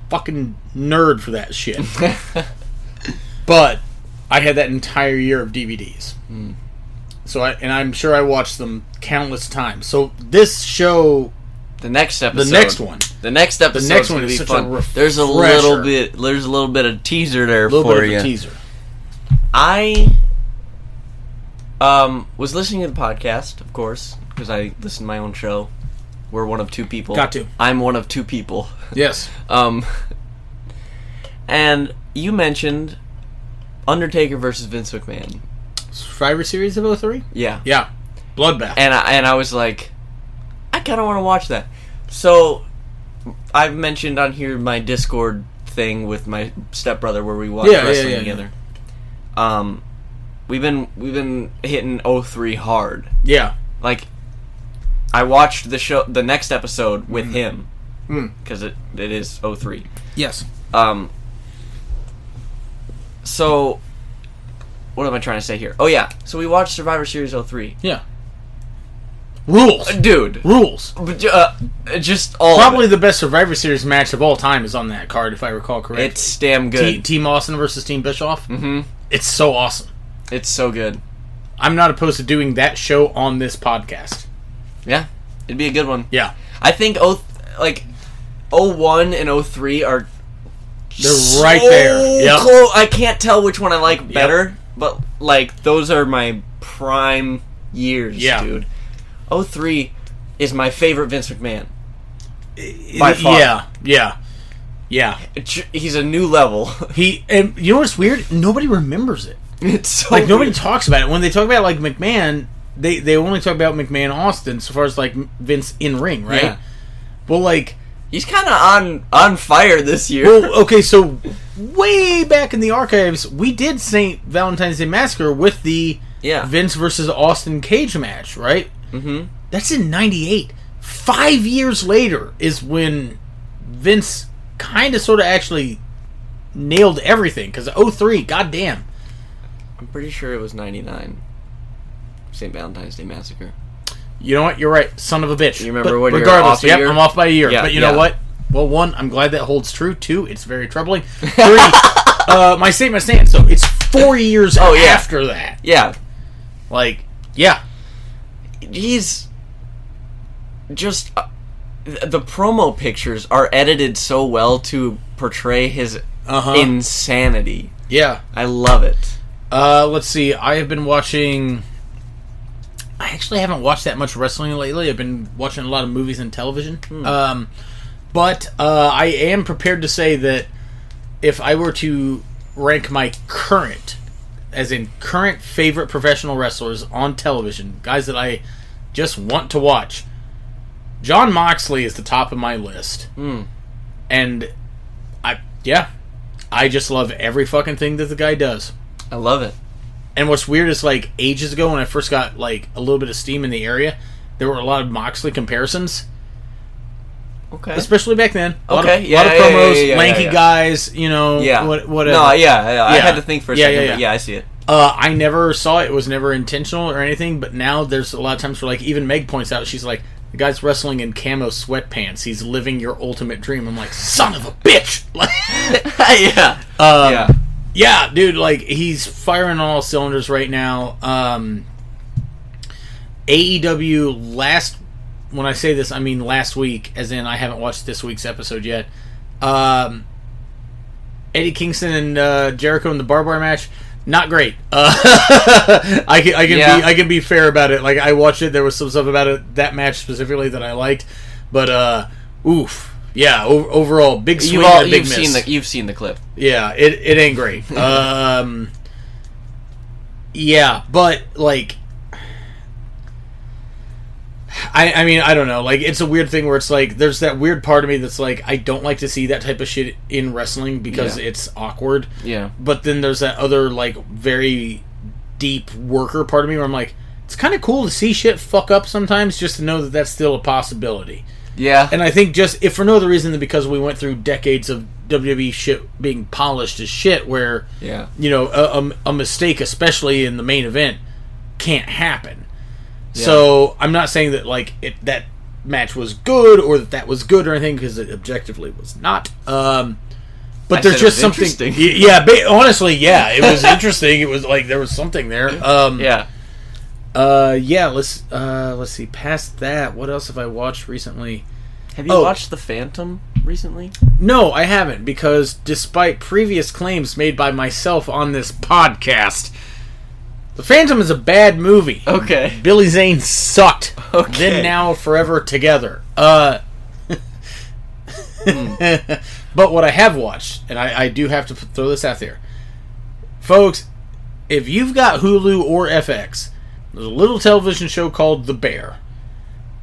fucking nerd for that shit but I had that entire year of DVDs. Hmm. So I and I'm sure I watched them countless times. So this show, the next episode. the next one, The next episode. next is one is be such a fun. there's a little bit. There's a little bit of teaser there a little for bit of you. a teaser. I um was listening to the podcast, of course, because I listen to my own show. We're one of two people. Got to. I'm one of two people. Yes, Um, and you mentioned Undertaker versus Vince McMahon. Survivor Series of 03? Yeah. Yeah, Bloodbath. And I, and I was like, I kind of want to watch that. So I've mentioned on here my Discord thing with my stepbrother where we watch Yeah, yeah, wrestling yeah, together. Um, we've been we've been hitting 03 hard. yeah, Like, I watched the show, the next episode with him Mm. because it it is 03. yes. Um. So, what am I trying to say here? Oh yeah, so we watched Survivor Series 03. Yeah. Rules. Dude, Rules. but, uh, just all Probably the best Survivor Series match of all time is on that card, if I recall correctly. It's damn good. Team Austin versus Team Bischoff. hmm It's so awesome. It's so good. I'm not opposed to doing that show on this podcast. Yeah, it'd be a good one. Yeah. I think oh like 01 and 03 are They're right there. Yep. clo- I can't tell which one I like better, but like those are my prime years, Yeah. dude. 03 is my favorite Vince McMahon. By far. Yeah, yeah, yeah. He's a new level. He and you know what's weird? Nobody remembers it. it's so Like nobody weird. talks about it. When they talk about like McMahon, they they only talk about McMahon Austin so far as like Vince in ring, right? Yeah. Well, like, He's kind of on on fire this year. well, okay, so way back in the archives, we did Saint Valentine's Day Massacre with the yeah. Vince versus Austin cage match, right? mm-hmm. That's in '98. Five years later is when Vince kind of, sort of, actually nailed everything. Because 03, goddamn. I'm pretty sure it was 99. St. Valentine's Day Massacre. You know what? You're right. Son of a bitch. You remember But you're regardless, yep, year? I'm off by a year. Yeah, but you yeah. know what? Well, one, I'm glad that holds true. Two, it's very troubling. Three, uh, my statement stands. So it's four years Oh, yeah. after that. Yeah. Like, yeah. He's just. Th- the promo pictures are edited so well to portray his Uh-huh. insanity. Yeah. I love it. Uh, let's see. I have been watching. I actually haven't watched that much wrestling lately. I've been watching a lot of movies and television. Um, but uh, I am prepared to say that if I were to rank my current, as in current favorite professional wrestlers on television, guys that I just want to watch, Jon Moxley is the top of my list. Mm. And I, yeah, I just love every fucking thing that the guy does. I love it. And what's weird is like ages ago when I first got like a little bit of steam in the area, there were a lot of Moxley comparisons, Okay. especially back then. A lot Okay, of, yeah, lot of yeah, yeah, promos, yeah, yeah, lanky guys, you know, yeah. what, whatever. No, yeah, yeah, I had to think for a second, yeah. yeah, I see it. Uh, I never saw it. It was never intentional or anything. But now there's a lot of times where like even Meg points out, she's like, the guy's wrestling in camo sweatpants. He's living your ultimate dream. I'm like, son of a bitch. Yeah. um, yeah. yeah, dude, like he's firing on all cylinders right now. Um, AEW last, when I say this, I mean last week, as in I haven't watched this week's episode yet. Um, Eddie Kingston and uh, Jericho in the barbed wire match, not great. Uh, I can I can Yeah. be I can be fair about it. Like I watched it, there was some stuff about it that match specifically that I liked, but uh, oof. Yeah, o- overall, big swing You've, all, and big you've seen the you've seen the clip. Yeah, it it ain't great. um, yeah, but like, I I mean I don't know. Like it's a weird thing where it's like there's that weird part of me that's like I don't like to see that type of shit in wrestling because Yeah. it's awkward. Yeah. But then there's that other like very deep worker part of me where I'm like it's kind of cool to see shit fuck up sometimes just to know that that's still a possibility. Yeah. And I think just if for no other reason than because we went through decades of WWE shit being polished as shit, where yeah. you know a, a, a mistake, especially in the main event, can't happen. So I'm not saying that like it that match was good or that that was good or anything because it objectively was not. Um, but I there's just something. Yeah, ba- honestly, yeah, it was interesting. It was like there was something there. Um, Yeah. Uh, yeah. Let's uh, let's see. Past that, what else have I watched recently? Have you Oh. watched The Phantom recently? No, I haven't because despite previous claims made by myself on this podcast, The Phantom is a bad movie. Okay. Billy Zane sucked. Okay. Then now forever together. Uh But what I have watched, and I, I do have to throw this out there. Folks, if you've got Hulu or FX, there's a little television show called The Bear.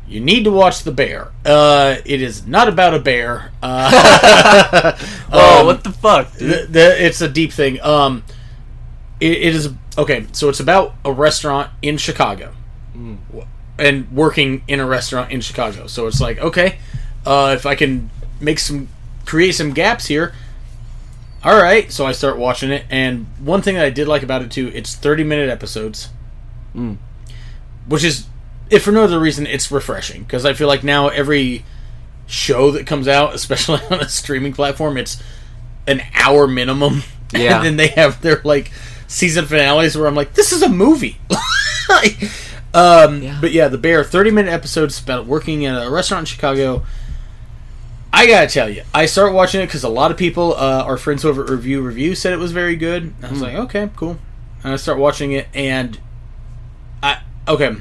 You need to watch The Bear. Uh, it is not about a bear. Uh, Oh, um, what the fuck? dude? the, the, it's a deep thing. Um, it, it is okay. So it's about a restaurant in Chicago, and working in a restaurant in Chicago. So it's like, okay, uh, if I can make some, create some gaps here. All right, so I start watching it, and one thing that I did like about it too, it's thirty minute episodes, Mm. which is, if for no other reason, it's refreshing because I feel like now every show that comes out, especially on a streaming platform, it's an hour minimum. Yeah. and then they have their like season finales where I'm like, this is a movie. Like, um, Yeah. But yeah, the Bear, 30 minute episodes about working at a restaurant in Chicago. I gotta tell you, I start watching it because a lot of people, uh, our friends over at Review Review, said it was very good. And I was like, okay, cool. And I start watching it, and I okay.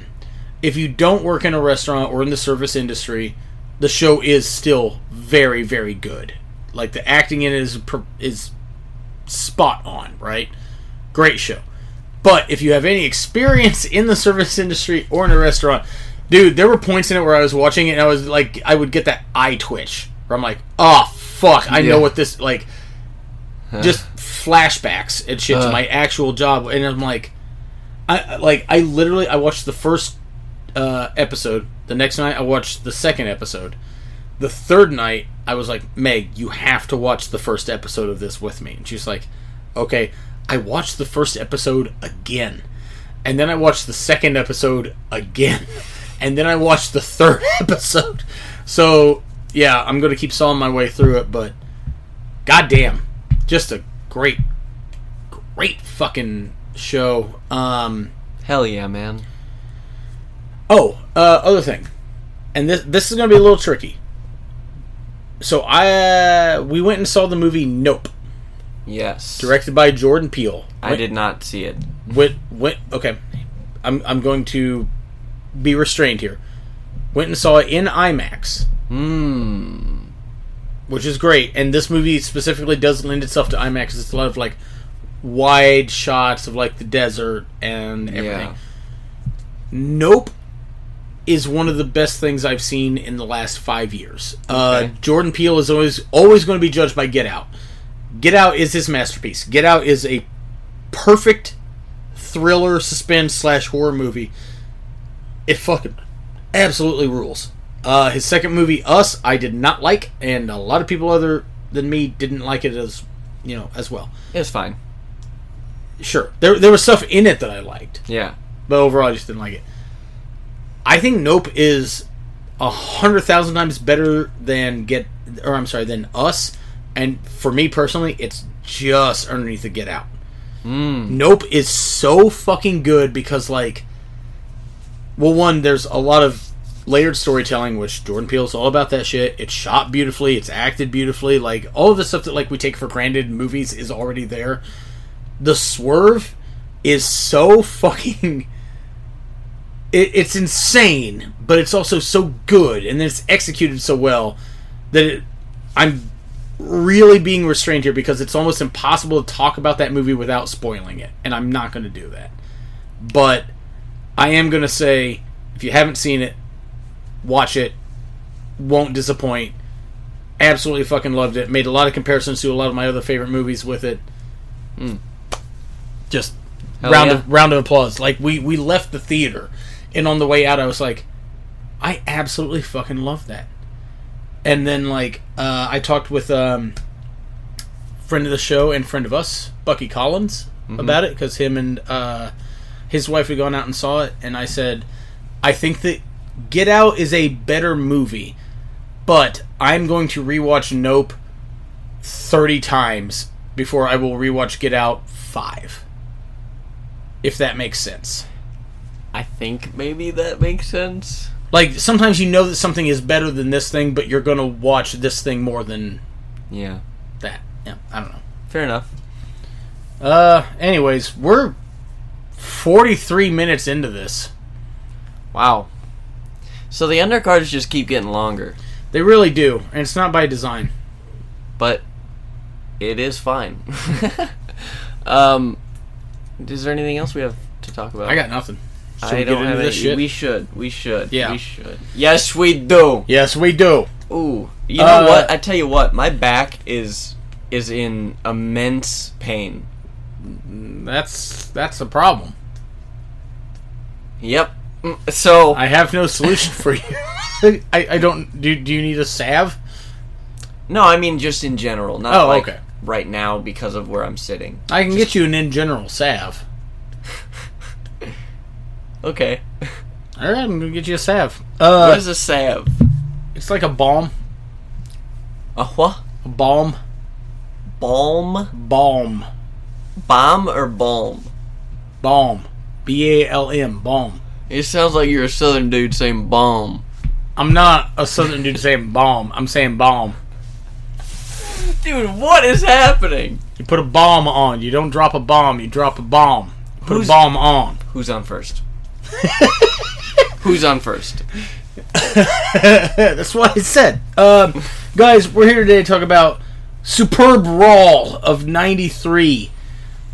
If you don't work in a restaurant or in the service industry, the show is still very, very good. Like the acting in it is is spot on, right? Great show. But if you have any experience in the service industry or in a restaurant, dude, there were points in it where I was watching it and I was like, I would get that eye twitch where I'm like, oh fuck, I know what this like. Just flashbacks and shit to Uh. my actual job, and I'm like, I I- like I literally I watched the first uh, episode. The next night I watched the second episode. The third night I was like, Meg, you have to watch the first episode of this with me. And she's like, Okay. I watched the first episode again, and then I watched the second episode again, and then I watched the third episode. So yeah, I'm gonna keep sawing my way through it, but goddamn, just a great, great fucking show. Um, Hell yeah, man. Oh, uh, other thing, and this this is gonna be a little tricky. So I uh, we went and saw the movie Nope, Yes. directed by Jordan Peele. I Went- did not see it. Went went okay. I'm I'm going to be restrained here. Went and saw it in IMAX, Hmm. which is great. And this movie specifically does lend itself to IMAX. It's a lot of like wide shots of like the desert and everything. Yeah. Nope is one of the best things I've seen in the last five years. Uh, Okay. Jordan Peele is always always going to be judged by Get Out. Get Out is his masterpiece. Get Out is a perfect thriller, suspense slash horror movie. It fucking absolutely rules. Uh, his second movie, Us, I did not like, and a lot of people other than me didn't like it as you know as well. It was fine. Sure, there there was stuff in it that I liked Yeah. but overall I just didn't like it. I think Nope is a hundred thousand times better than Get, or I'm sorry, than Us, and for me personally, it's just underneath the Get Out. Mm. Nope is so fucking good because like, well, one there's a lot of layered storytelling, which Jordan Peele's all about that shit. It's shot beautifully, it's acted beautifully, like all of the stuff that like we take for granted in movies is already there. The swerve is so fucking. It, it's insane, but it's also so good, and it's executed so well that it, I'm really being restrained here because it's almost impossible to talk about that movie without spoiling it, and I'm not going to do that. But I am going to say, if you haven't seen it, watch it. Won't disappoint. Absolutely fucking loved it. Made a lot of comparisons to a lot of my other favorite movies with it. Mm. Just Hell round yeah. of round of applause. Like we we left the theater, and on the way out, I was like, I absolutely fucking love that. And then like uh, I talked with um, friend of the show and friend of us, Bucky Collins, about it because him and uh, his wife had gone out and saw it, and I said, I think that Get Out is a better movie, but I'm going to rewatch Nope thirty times before I will rewatch Get Out five. If that makes sense. I think maybe that makes sense. Like sometimes you know that something is better than this thing, but you're gonna watch this thing more than Yeah. that. Yeah, I don't know. Fair enough. Uh, anyways, we're 43 minutes into this. Wow. So the undercards just keep getting longer, They really do, and it's not by design. but it is fine. um, is there anything else we have to talk about? I got nothing. Should I we don't have any. shit? We should. We should. Yeah. We should. Yes, we do. yes, we do. Ooh. You know Uh, what? I tell you what. My back is is in immense pain. That's that's a problem. Yep. Mm, So I have no solution for you. I, I don't. Do, do you need a salve? no, I mean just in general, not Oh, like okay. right now because of where I'm sitting. I can get you an in general salve. Okay. All right, I'm gonna get you a salve. Uh, what is a salve? it's like a balm. A what? A balm. Balm? Balm. Bomb or balm? Balm. B A L M. Balm. It sounds like you're a southern dude saying balm. I'm not a southern dude saying balm. I'm saying balm. Dude, what is happening? You put a bomb on. You don't drop a bomb. You drop a bomb. You put Who's- a bomb on. Who's on first? Who's on first? That's what I said. Um, guys, we're here today to talk about SuperBrawl of 93.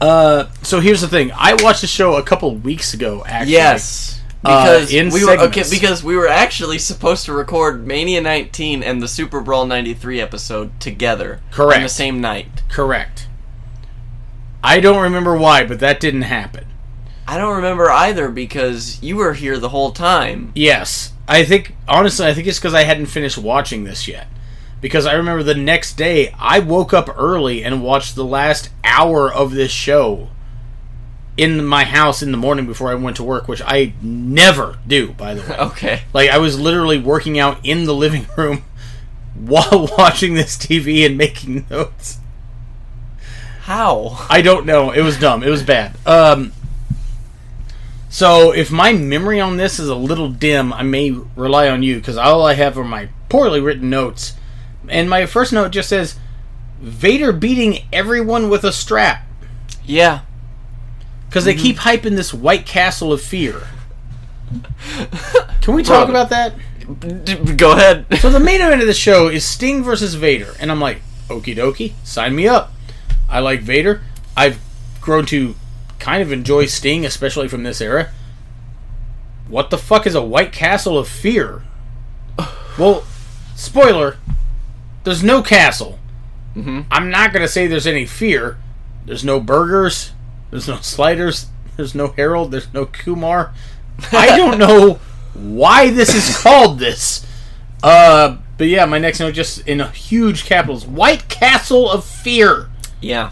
Uh, so here's the thing. I watched the show a couple weeks ago. Actually, Yes. Uh, Because in we were okay, segments. because we were actually supposed to record Mania 19 and the Super Brawl 93 episode together correct, on the same night. correct. I don't remember why, but that didn't happen. I don't remember either because you were here the whole time. Yes, I think honestly, I think it's because I hadn't finished watching this yet. Because I remember the next day, I woke up early and watched the last hour of this show in my house in the morning before I went to work, which I never do, by the way. Okay. Like I was literally working out in the living room while watching this TV and making notes. How? I don't know. It was dumb. It was bad. Um so if my memory on this is a little dim, I may rely on you because all I have are my poorly written notes. And my first note just says Vader beating everyone with a strap Yeah. because they mm-hmm. keep hyping this White Castle of Fear. Can we talk Brother. about that? Go ahead. So the main event of the show is Sting versus Vader, and I'm like, okie dokie, sign me up. I like Vader. I've grown to kind of enjoy Sting, especially from this era. What the fuck is a White Castle of Fear? Well, spoiler, there's no castle. Mhm. I'm not gonna say there's any fear. There's no burgers. There's no sliders. There's no Harold. There's no Kumar. I don't know why this is called this. Uh, but yeah, my next note just in a huge capitals: White Castle of Fear. Yeah.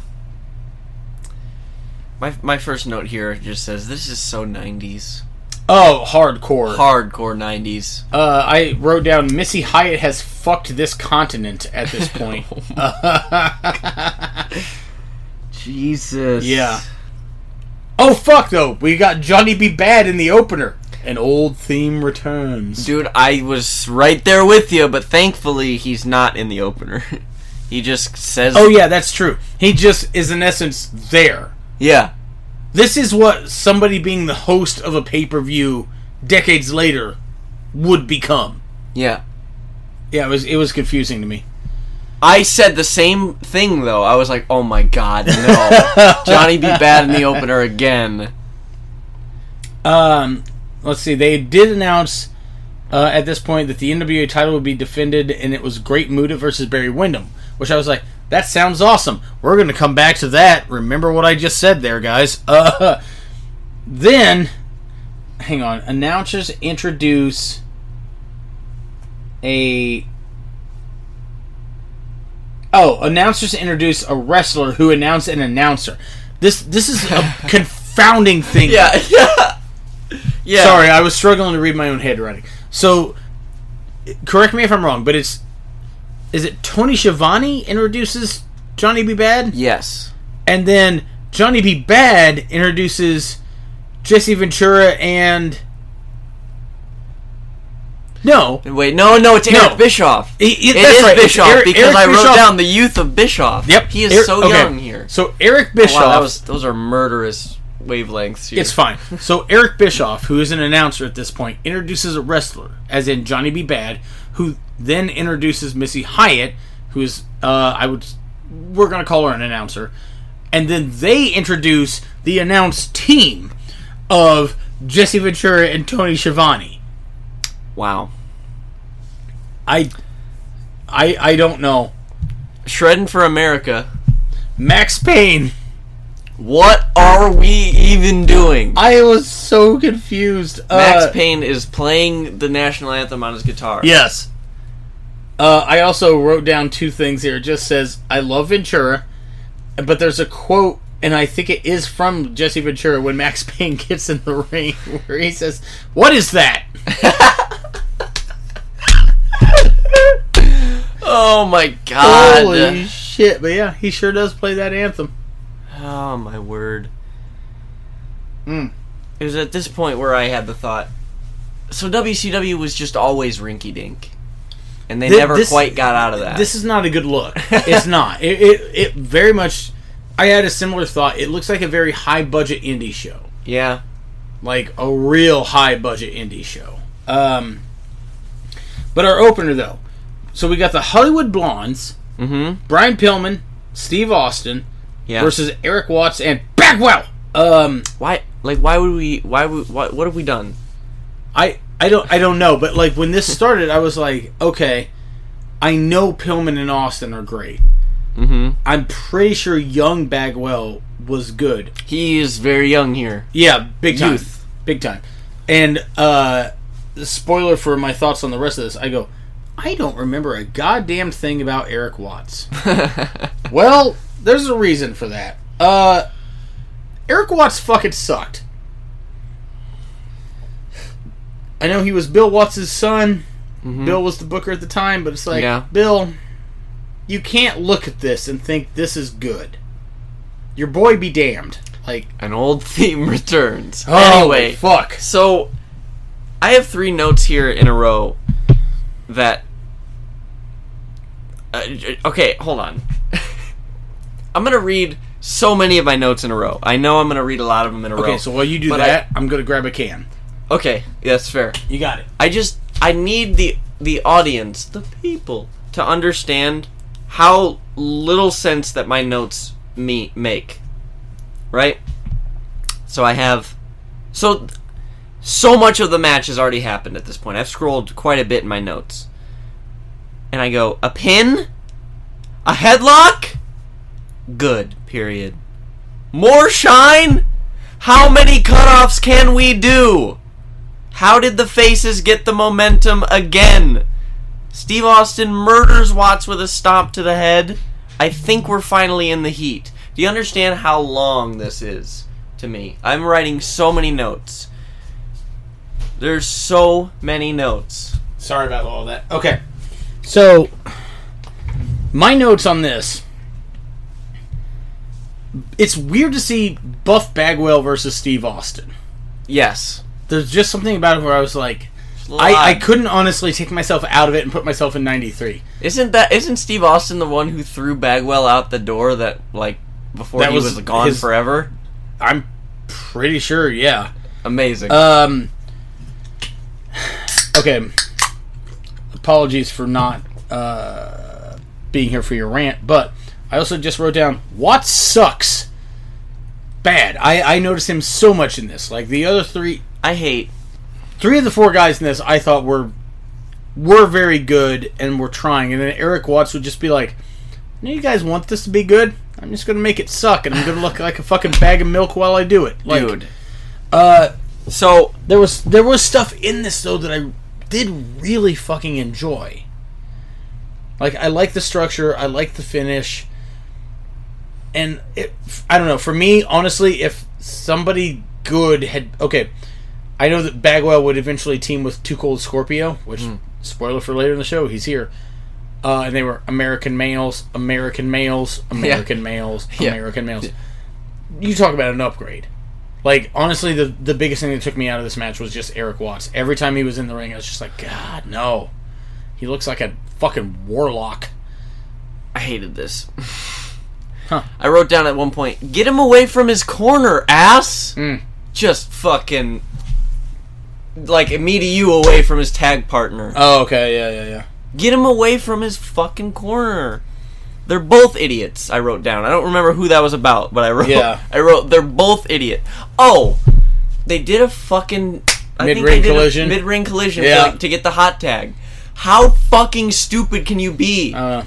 My my first note here just says this is so 90s. Oh, hardcore. Hardcore 90s. Uh, I wrote down Missy Hyatt has fucked this continent at this point. Jesus. Yeah. oh fuck though, we got Johnny B. Badd in the opener. An old theme returns. Dude, I was right there with you, but thankfully he's not in the opener. he just says Oh yeah, that's true. He just is in essence there. Yeah. This is what somebody being the host of a pay per view decades later would become. Yeah. Yeah, it was it was confusing to me. I said the same thing though. I was like, "Oh my god, no. Johnny B. Badd in the opener again." Um, let's see. They did announce uh, at this point that the NWA title would be defended, and it was Great Muta versus Barry Windham, which I was like, that sounds awesome. We're going to come back to that. Remember what I just said there, guys. Uh, then, hang on. Announcers introduce a. Oh, announcers introduce a wrestler who announced an announcer. This this is a confounding thing. Yeah, yeah. Yeah. Sorry, I was struggling to read my own handwriting. So, correct me if I'm wrong, but it's is it Tony Schiavone introduces Johnny B. Badd, Yes. and then Johnny B. Badd introduces Jesse Ventura and no, Wait, no, no, it's No. Eric Bischoff. I- I- It is right, Bischoff Eric- because Eric I wrote Bischoff. down the youth of Bischoff. Yep, He is Eric- so okay. young here. So Eric Oh, Bischoff. wow, that was those are murderous wavelengths here. It's fine. So Eric Bischoff, who is an announcer at this point, introduces a wrestler, as in Johnny B. Badd, who then introduces Missy Hyatt, who's uh, I would we're gonna call her an announcer, and then they introduce the announced team of Jesse Ventura and Tony Schiavone. Wow. I I I don't know. Shredding for America. Maxx Payne. What are we even doing? I was so confused. Max Uh, Payne is playing the national anthem on his guitar. Yes. Uh, I also wrote down two things here. It just says, I love Ventura, but there's a quote, and I think it is from Jesse Ventura when Max Payne gets in the ring, where he says, What is that? Oh my god. Holy shit. But yeah, he sure does play that anthem. Oh my word. Mm. It was at this point where I had the thought. So WCW was just always rinky dink, and they never this- quite got out of that. This is not a good look. It's not. It, it, it very much. I had a similar thought. It looks like a very high budget indie show. yeah, like a real high budget indie show. Um, but our opener though, so we got the Hollywood Blondes, mm-hmm. Brian Pillman, Steve Austin Yeah, versus Eric Watts and Bagwell. Um, Why? Like, why would we? Why would? What, what have we done? I I don't I don't know, but like when this started, I was like, okay, I know Pillman and Austin are great. Mm-hmm. I'm pretty sure young Bagwell was good. He is very young here. Yeah, big time, Youth. big time. And uh, spoiler for my thoughts on the rest of this, I go, I don't remember a goddamn thing about Eric Watts. well, there's a reason for that. Uh, Eric Watts fucking sucked. I know he was Bill Watts' son. Bill was the booker at the time, but it's like, Yeah. Bill, you can't look at this and think this is good. Your boy be damned. Like, An old theme returns. oh, anyway, fuck. so I have three notes here in a row that. Uh, okay, hold on. I'm gonna read so many of my notes in a row. I know I'm gonna read a lot of them in a row. Okay, so while you do that, I, am gonna grab a can. Okay, that's fair. You got it. I just I need the the audience, the people, to understand how little sense that my notes me make. Right? So I have so so much of the match has already happened at this point. I've scrolled quite a bit in my notes. And I go, a pin? A headlock? Good, period. More shine? How many cutoffs can we do? How did the faces get the momentum again? Steve Austin murders Watts with a stomp to the head. I think we're finally in the heat. Do you understand how long this is to me? I'm writing so many notes. There's so many notes. Sorry about all that. Okay. So, my notes on this. It's weird to see Buff Bagwell versus Steve Austin. Yes. There's just something about it where I was like, It's a little I, I couldn't honestly take myself out of it and put myself in 93. Isn't that isn't Steve Austin the one who threw Bagwell out the door that like before That he was was, gone his- forever? I'm pretty sure, yeah. Amazing. Um. Okay. Apologies for not uh, being here for your rant, but I also just wrote down Watts sucks. Bad. I I noticed him so much in this. Like the other three, I hate three of the four guys in this, I thought were were very good and were trying, and then Eric Watts would just be like, "No, you guys want this to be good? I'm just gonna make it suck, and I'm gonna look like a fucking bag of milk while I do it." Like, dude. Uh, So there was there was stuff in this though that I did really fucking enjoy. Like I like the structure, I like the finish, and it, I don't know. For me, honestly, if somebody good had okay, I know that Bagwell would eventually team with Too Cold Scorpio, which spoiler for later in the show, he's here. Uh, and they were American males, American males, American males, Yeah. American males. You talk about an upgrade. Like honestly, the the biggest thing that took me out of this match was just Eric Watts. Every time he was in the ring, I was just like, God, no. He looks like a fucking warlock. I hated this. Huh. I wrote down at one point, "Get him away from his corner, ass." Mm. Just fucking like me to you away from his tag partner. Oh, okay, yeah, yeah, yeah. Get him away from his fucking corner. They're both idiots. I wrote down. I don't remember who that was about, but I wrote. Yeah. I wrote. They're both idiot. Oh, they did a fucking did a collision? Mid-ring collision Yeah. for, like, to get the hot tag. How fucking stupid can you be? Uh,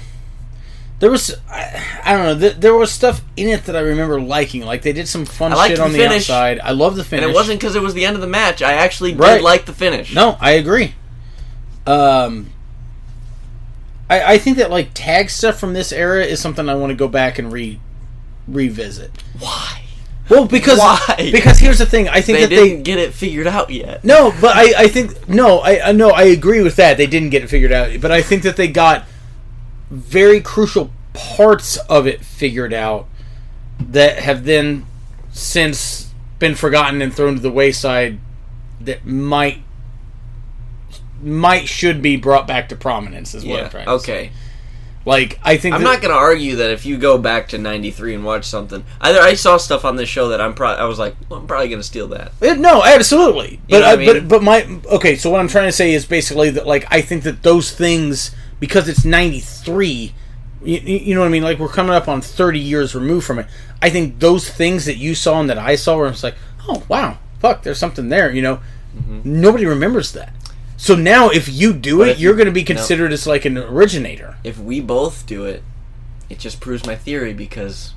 there was, I, I don't know, th- there was stuff in it that I remember liking. Like they did some fun shit the on the finish. outside. I love the finish. and it wasn't because it was the end of the match. I actually Right. did like the finish. No, I agree. Um, I I think that like tag stuff from this era is something I want to go back and re revisit. Why? Well, because Why? because here's the thing. I think They that didn't they get it figured out yet. no, but I I think no, I I no, I agree with that. They didn't get it figured out, but I think that they got very crucial parts of it figured out that have then since been forgotten and thrown to the wayside that might might should be brought back to prominence is what I'm trying to say. Okay. Like I think I'm that- not gonna argue that if you go back to '93 and watch something, either I saw stuff on this show that I'm pro- I was like, well, I'm probably gonna steal that. Uh, No, absolutely. But I I, but but my okay. So what I'm trying to say is basically that like I think that those things because it's '93, You, you know what I mean? Like we're coming up on 30 years removed from it. I think those things that you saw and that I saw, where it's like, oh wow, fuck, there's something there. You know, nobody remembers that. So now, if you do Mm-hmm. But it, you're you- going to be no. considered as like an originator. If we both do it, it just proves my theory because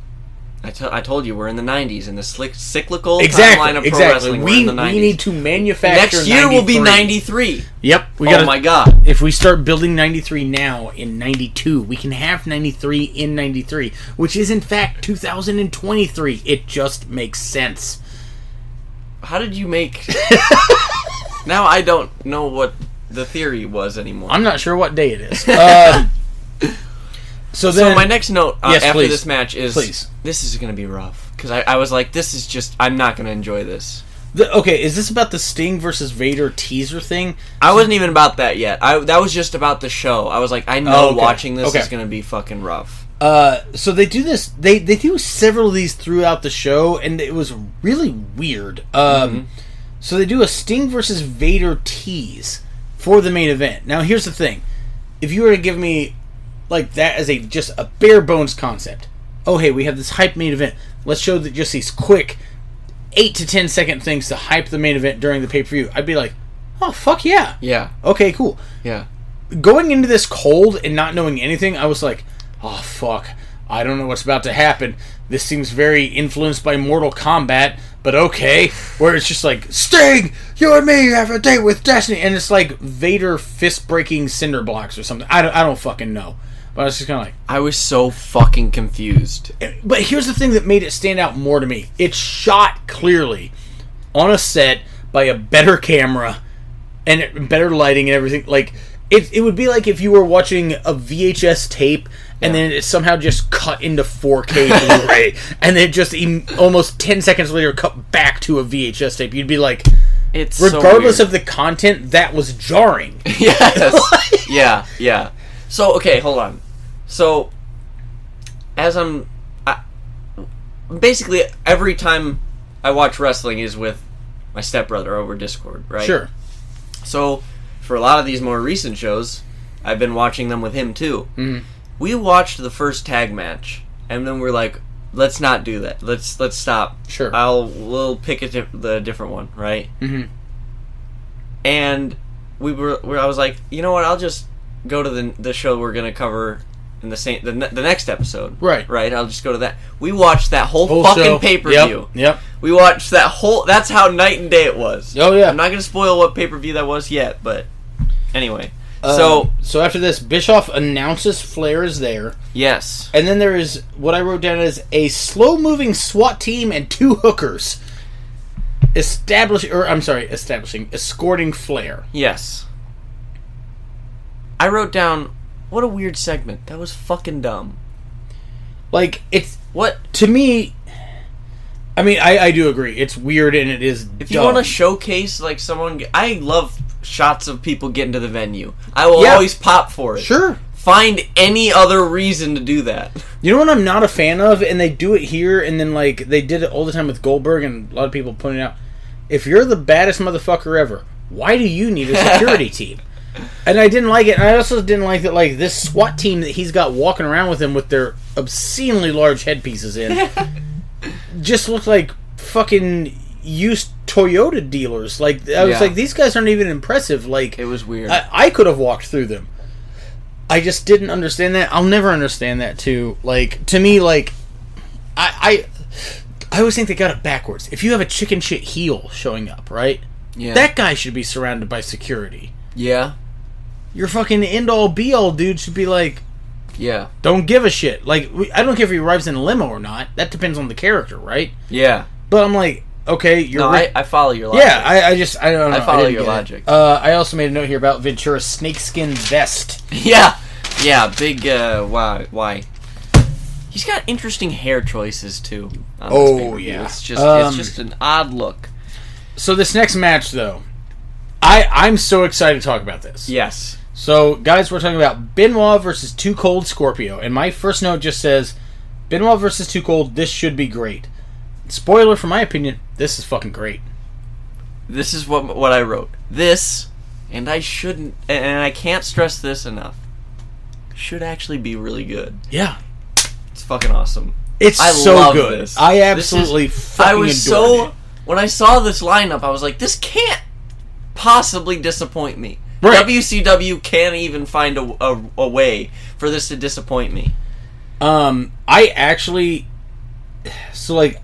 I I told you we're in the 90s in the slick, cyclical timeline of pro exactly. wrestling. we're We, in the 90s. we need to manufacture. Next year will be 93. 93. Yep, we oh got. my god. If we start building 93 now in 92, we can have 93 in 93, which is in fact 2023. It just makes sense. How did you make. now I don't know what the theory was anymore. I'm not sure what day it is. Uh, so then, so my next note uh, Yes, after please. this match is Please. this is going to be rough because I, I was like this is just I'm not going to enjoy this. the, okay, is this about the Sting versus Vader teaser thing? I wasn't even about that yet. I that was just about the show. I was like I know Oh, okay. watching this Okay. is going to be fucking rough. Uh, so they do this. They they do several of these throughout the show, and it was really weird. Um, so they do a Sting versus Vader tease for the main event. Now here's the thing: if you were to give me like that as a just a bare bones concept, oh hey, we have this hype main event. Let's show that just these quick eight to ten second things to hype the main event during the pay per view. I'd be like, oh fuck yeah, Yeah. okay cool Yeah. going into this cold and not knowing anything, I was like, oh fuck, I don't know what's about to happen. This seems very influenced by Mortal Kombat, but okay. Where it's just like, Sting, you and me have a date with Destiny, and it's like Vader fist breaking cinder blocks or something. I don't, I don't fucking know. But I was just kind of like, I was so fucking confused. Eh, but here's the thing that made it stand out more to me. It's shot clearly on a set by a better camera and better lighting and everything. Like it, it would be like if you were watching a VHS tape and Yeah. then it somehow just cut into 4K Blu-ray and then just em- almost 10 seconds later cut back to a VHS tape. You'd be like, It's regardless weird. of the content, that was jarring. yes. yeah, yeah. So okay, hold on. So as I'm, I, basically every time I watch wrestling is with my stepbrother over Discord, right? Sure. So for a lot of these more recent shows, I've been watching them with him too. Mhm. We watched the first tag match, and then we're like, let's not do that. Let's let's stop. Sure. I'll we'll pick a di- the different one, right? Mhm. and we were, I was like, you know what? I'll just go to the the show we're gonna cover in the same the, ne- the next episode. Right. Right. I'll just go to that. We watched that whole, Whole fucking pay per view. Yep. Yep. We watched that whole. That's how night and day it was. Oh, yeah. I'm not gonna spoil what pay per view that was yet, but anyway. Um, so so after this, Bischoff announces Flair is there. yes, And then there is what I wrote down as a slow moving SWAT team and two hookers establishing or I'm sorry, establishing escorting Flair. yes. I wrote down. What a weird segment. That was fucking dumb. Like it's What to me I mean, I, I do agree. It's weird and it is If you dumb. want to showcase like someone, I love shots of people getting to the venue. I will Yeah. always pop for it. Sure. Find any other reason to do that. You know what I'm not a fan of, and they do it here, and then like they did it all the time with Goldberg, and a lot of people pointing out, if you're the baddest motherfucker ever, why do you need a security team? And I didn't like it, and I also didn't like that like this SWAT team that he's got walking around with him with their obscenely large headpieces in, just looked like fucking used Toyota dealers. Like I was Yeah. like, these guys aren't even impressive. Like It was weird. I, I could have walked through them. I just didn't understand that. I'll never understand that too. Like to me, like I I I always think they got it backwards. If you have a chicken shit heel showing up, right? yeah. That guy should be surrounded by security. yeah. Your fucking end all be all dude should be like, Yeah. don't give a shit. Like we- I don't care if he arrives in a limo or not. That depends on the character, right? Yeah. But I'm like, okay, you're No, Rick- I, I follow your logic. yeah, I, I just I don't know. I follow didn't your logic. Uh, I also made a note here about Ventura's snakeskin vest. yeah. Yeah. Big. Uh. Why? Why? He's got interesting hair choices too. on Oh, yeah. It's just Um, it's just an odd look. So this next match, though, I I'm so excited to talk about this. Yes. So guys, we're talking about Benoit versus Too Cold Scorpio, and my first note just says Benoit versus Too Cold. This should be great. Spoiler, for my opinion, this is fucking great. This is what what I wrote. This, and I shouldn't, and I can't stress this enough. should actually be really good. Yeah, It's fucking awesome. it's I so good. this. I This is- absolutely fucking I was so it. when I saw this lineup, I was like, this can't possibly disappoint me. Right. WCW can't even find a, a, a way for this to disappoint me. Um, I actually, so like,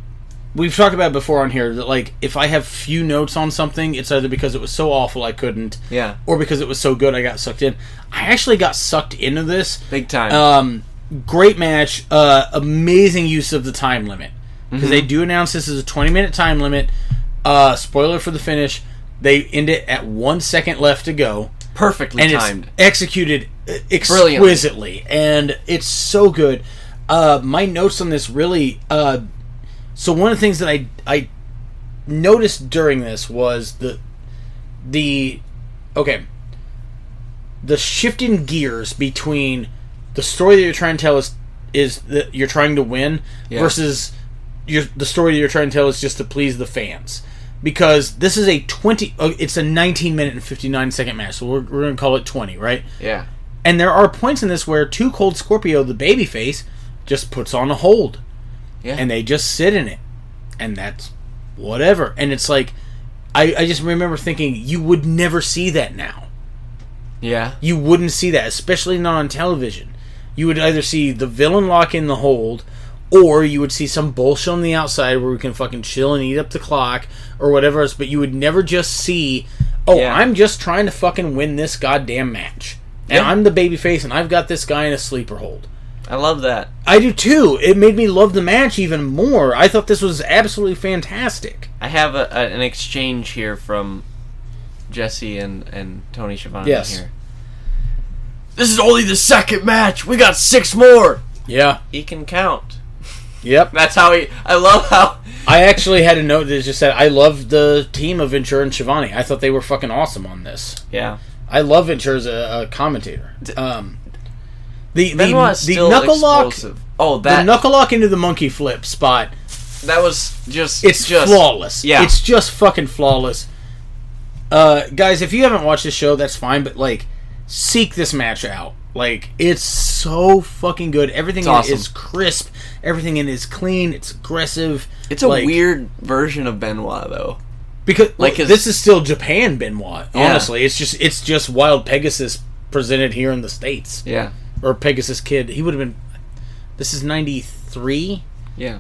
we've talked about before on here that like if I have few notes on something, it's either because it was so awful I couldn't, Yeah, or because it was so good I got sucked in. I actually got sucked into this. big time. Um, great match. Uh, amazing use of the time limit because Mm-hmm. they do announce this is a 20 minute time limit. Uh, spoiler for the finish. They end it at one second left to go Perfectly and timed. it's executed uh, exquisitely, and it's so good. Uh, my notes on this really. Uh, so one of the things that I I noticed during this was the the okay the shifting gears between the story that you're trying to tell is is that you're trying to win Yeah. versus your the story that you're trying to tell is just to please the fans because this is a 20 oh, it's a 19 minute and 59 second match so we're, we're gonna call it 20 right? Yeah, and there are points in this where two Cold Scorpio the babyface just puts on a hold. Yeah. and they just sit in it. And that's whatever. And it's like I, I just remember thinking you would never see that now. Yeah, you wouldn't see that, especially not on television. You would either see the villain lock in the hold, or you would see some bullshit on the outside where we can fucking chill and eat up the clock or whatever else. But you would never just see, oh, Yeah. I'm just trying to fucking win this goddamn match, and Yeah. I'm the babyface, and I've got this guy in a sleeper hold. I love that. I do too. It made me love the match even more. I thought this was absolutely fantastic. I have a, a, an exchange here from Jesse and, and Tony Schiavone Yes. here. This is only the second match. We got six more. Yeah. He can count. Yep. That's how he. I love how. I actually had a note that just said I love the team of Ventura and Schiavone. I thought they were fucking awesome on this. Yeah. I love Ventura as a, a commentator. Um, the the, Benoit the knuckle lock, explosive. Oh, the that knuckle lock into the monkey flip spot. that was just. It's just, flawless. Yeah. it's just fucking flawless. Uh, guys, if you haven't watched this show, that's fine. But like, seek this match out. Like, it's so fucking good. Everything in awesome. is crisp. Everything in it is clean. It's aggressive. It's a like- weird version of Benoit, though. because Like his- this is still Japan Benoit. Yeah. Honestly, it's just it's just Wild Pegasus presented here in the states Yeah. or Pegasus Kid. He would have been. This is ninety three. Yeah.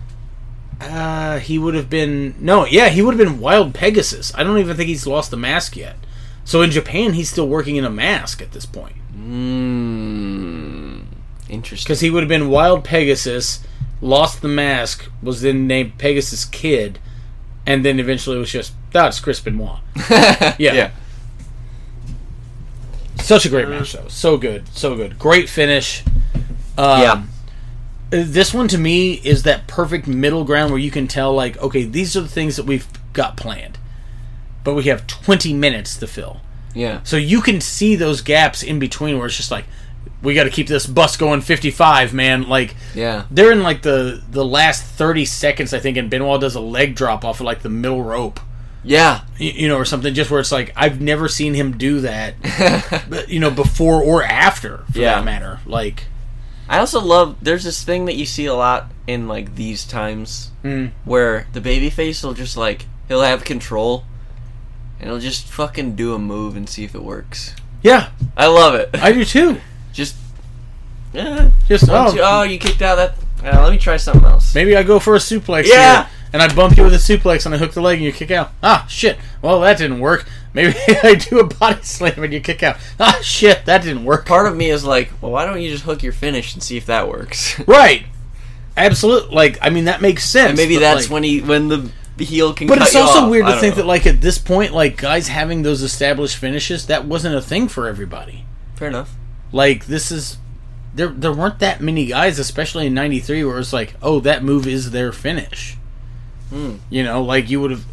Uh, he would have been no, yeah, he would have been Wild Pegasus. I don't even think he's lost the mask yet. So in Japan, he's still working in a mask at this point Mmm. Interesting. because he would have been Wild Pegasus, lost the mask, was then named Pegasus Kid, and then eventually it was just that's Chris Benoit. yeah. yeah. Such a great match, though. So good, so good. Great finish. Um, Yeah. This one to me is that perfect middle ground where you can tell, like, okay, these are the things that we've got planned, but we have 20 minutes to fill. Yeah. So you can see those gaps in between where it's just like, we got to keep this bus going 55, man. Like, Yeah. they're in like the the last 30 seconds, I think, and Benoit does a leg drop off of like the middle rope Yeah. y- you know, or something, just where it's like I've never seen him do that, but, you know, before or after, for Yeah. that matter. Like, I also love. There's this thing that you see a lot in like these times mm, where the babyface will just like he'll have control, and he'll just fucking do a move and see if it works. yeah, I love it. I do too. just. Yeah. Just oh, two- oh, you kicked out that. Uh, let me try something else. maybe I go for a suplex Yeah. here, and I bump you with a suplex, and I hook the leg, and you kick out. Ah, shit. Well, that didn't work. Maybe I do a body slam, and you kick out. Ah, shit, that didn't work. Part of me is like, well, why don't you just hook your finish and see if that works? Right. Absolutely. Like, I mean, that makes sense. and maybe that's like- when he when the heel can. But it's also off. weird to think know. that, like, at this point, like, guys having those established finishes, that wasn't a thing for everybody. Fair enough. Like this is there there weren't that many guys, especially in '93, where it's like, oh, that move is their finish. Hmm. You know, like you would have.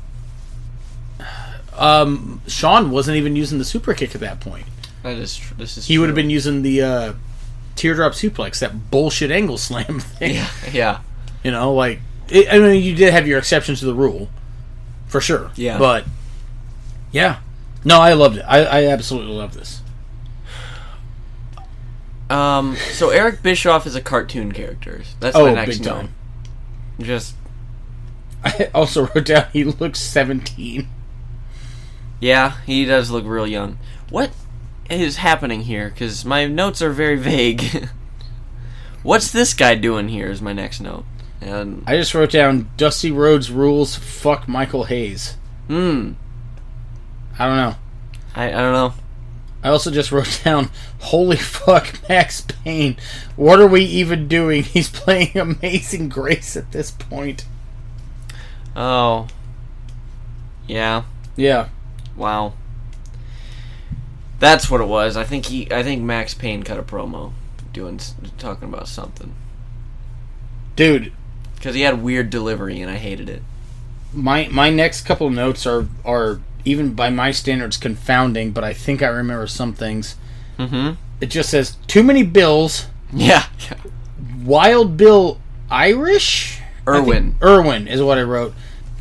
Um, Shawn wasn't even using the super kick at that point. That is. Tr- this is. He would have been using the uh, teardrop suplex, that bullshit angle slam thing. Yeah. Yeah. You know, like it, I mean, you did have your exceptions to the rule, for sure. Yeah. But yeah, no, I loved it. I, I absolutely love this. Um, so Eric Bischoff is a cartoon character. That's my Oh, next big note. time. Just I also wrote down he looks 17. yeah, he does look real young. What is happening here? Because my notes are very vague. What's this guy doing here? Is my next note. And I just wrote down Dusty Rhodes rules. Fuck Michael Hayes. hmm, I don't know. I, I don't know. I also just wrote down, holy fuck, Maxx Payne. What are we even doing? He's playing Amazing Grace at this point. Oh, yeah. Yeah. Wow. That's what it was. I think he. I think Maxx Payne cut a promo, doing talking about something Dude, because he had weird delivery and I hated it. my my next couple notes are are even by my standards confounding, but I think I remember some things. Mm-hmm. It just says too many bills. Yeah. Wild Bill Irish? Irwin. Irwin is what I wrote.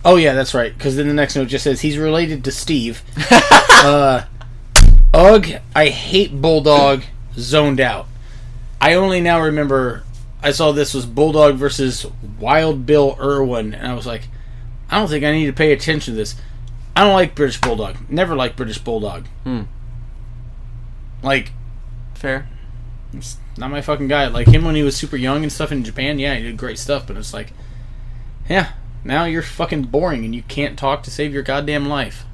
Oh yeah, that's right. Because then the next note just says he's related to Steve. uh, Ugh, I hate Bulldog. Zoned out. I only now remember. I saw this was Bulldog versus Wild Bill Irwin, and I was like, I don't think I need to pay attention to this. I don't like British Bulldog. Never liked British Bulldog. Hmm. Like, Fair. it's not my fucking guy. Like him when he was super young and stuff in Japan, yeah, he did great stuff, but it's like, yeah, now you're fucking boring and you can't talk to save your goddamn life.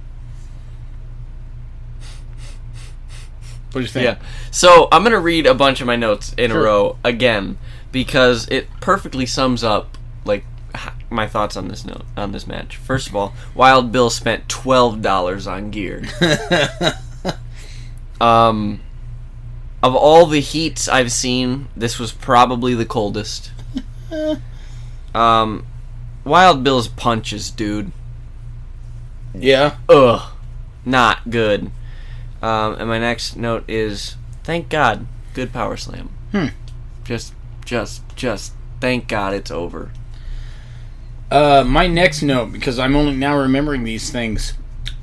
What do you think? Yeah. So I'm gonna read a bunch of my notes in Sure. a row again because it perfectly sums up like my thoughts on this note on this match. First of all, Wild Bill spent twelve dollars on gear. um, of all the heats I've seen, this was probably the coldest. um, Wild Bill's punches, dude. Yeah. Ugh, not good. Um, and my next note is, thank God, good power slam. Hmm. Just, just, just, thank God it's over. Uh, my next note, because I'm only now remembering these things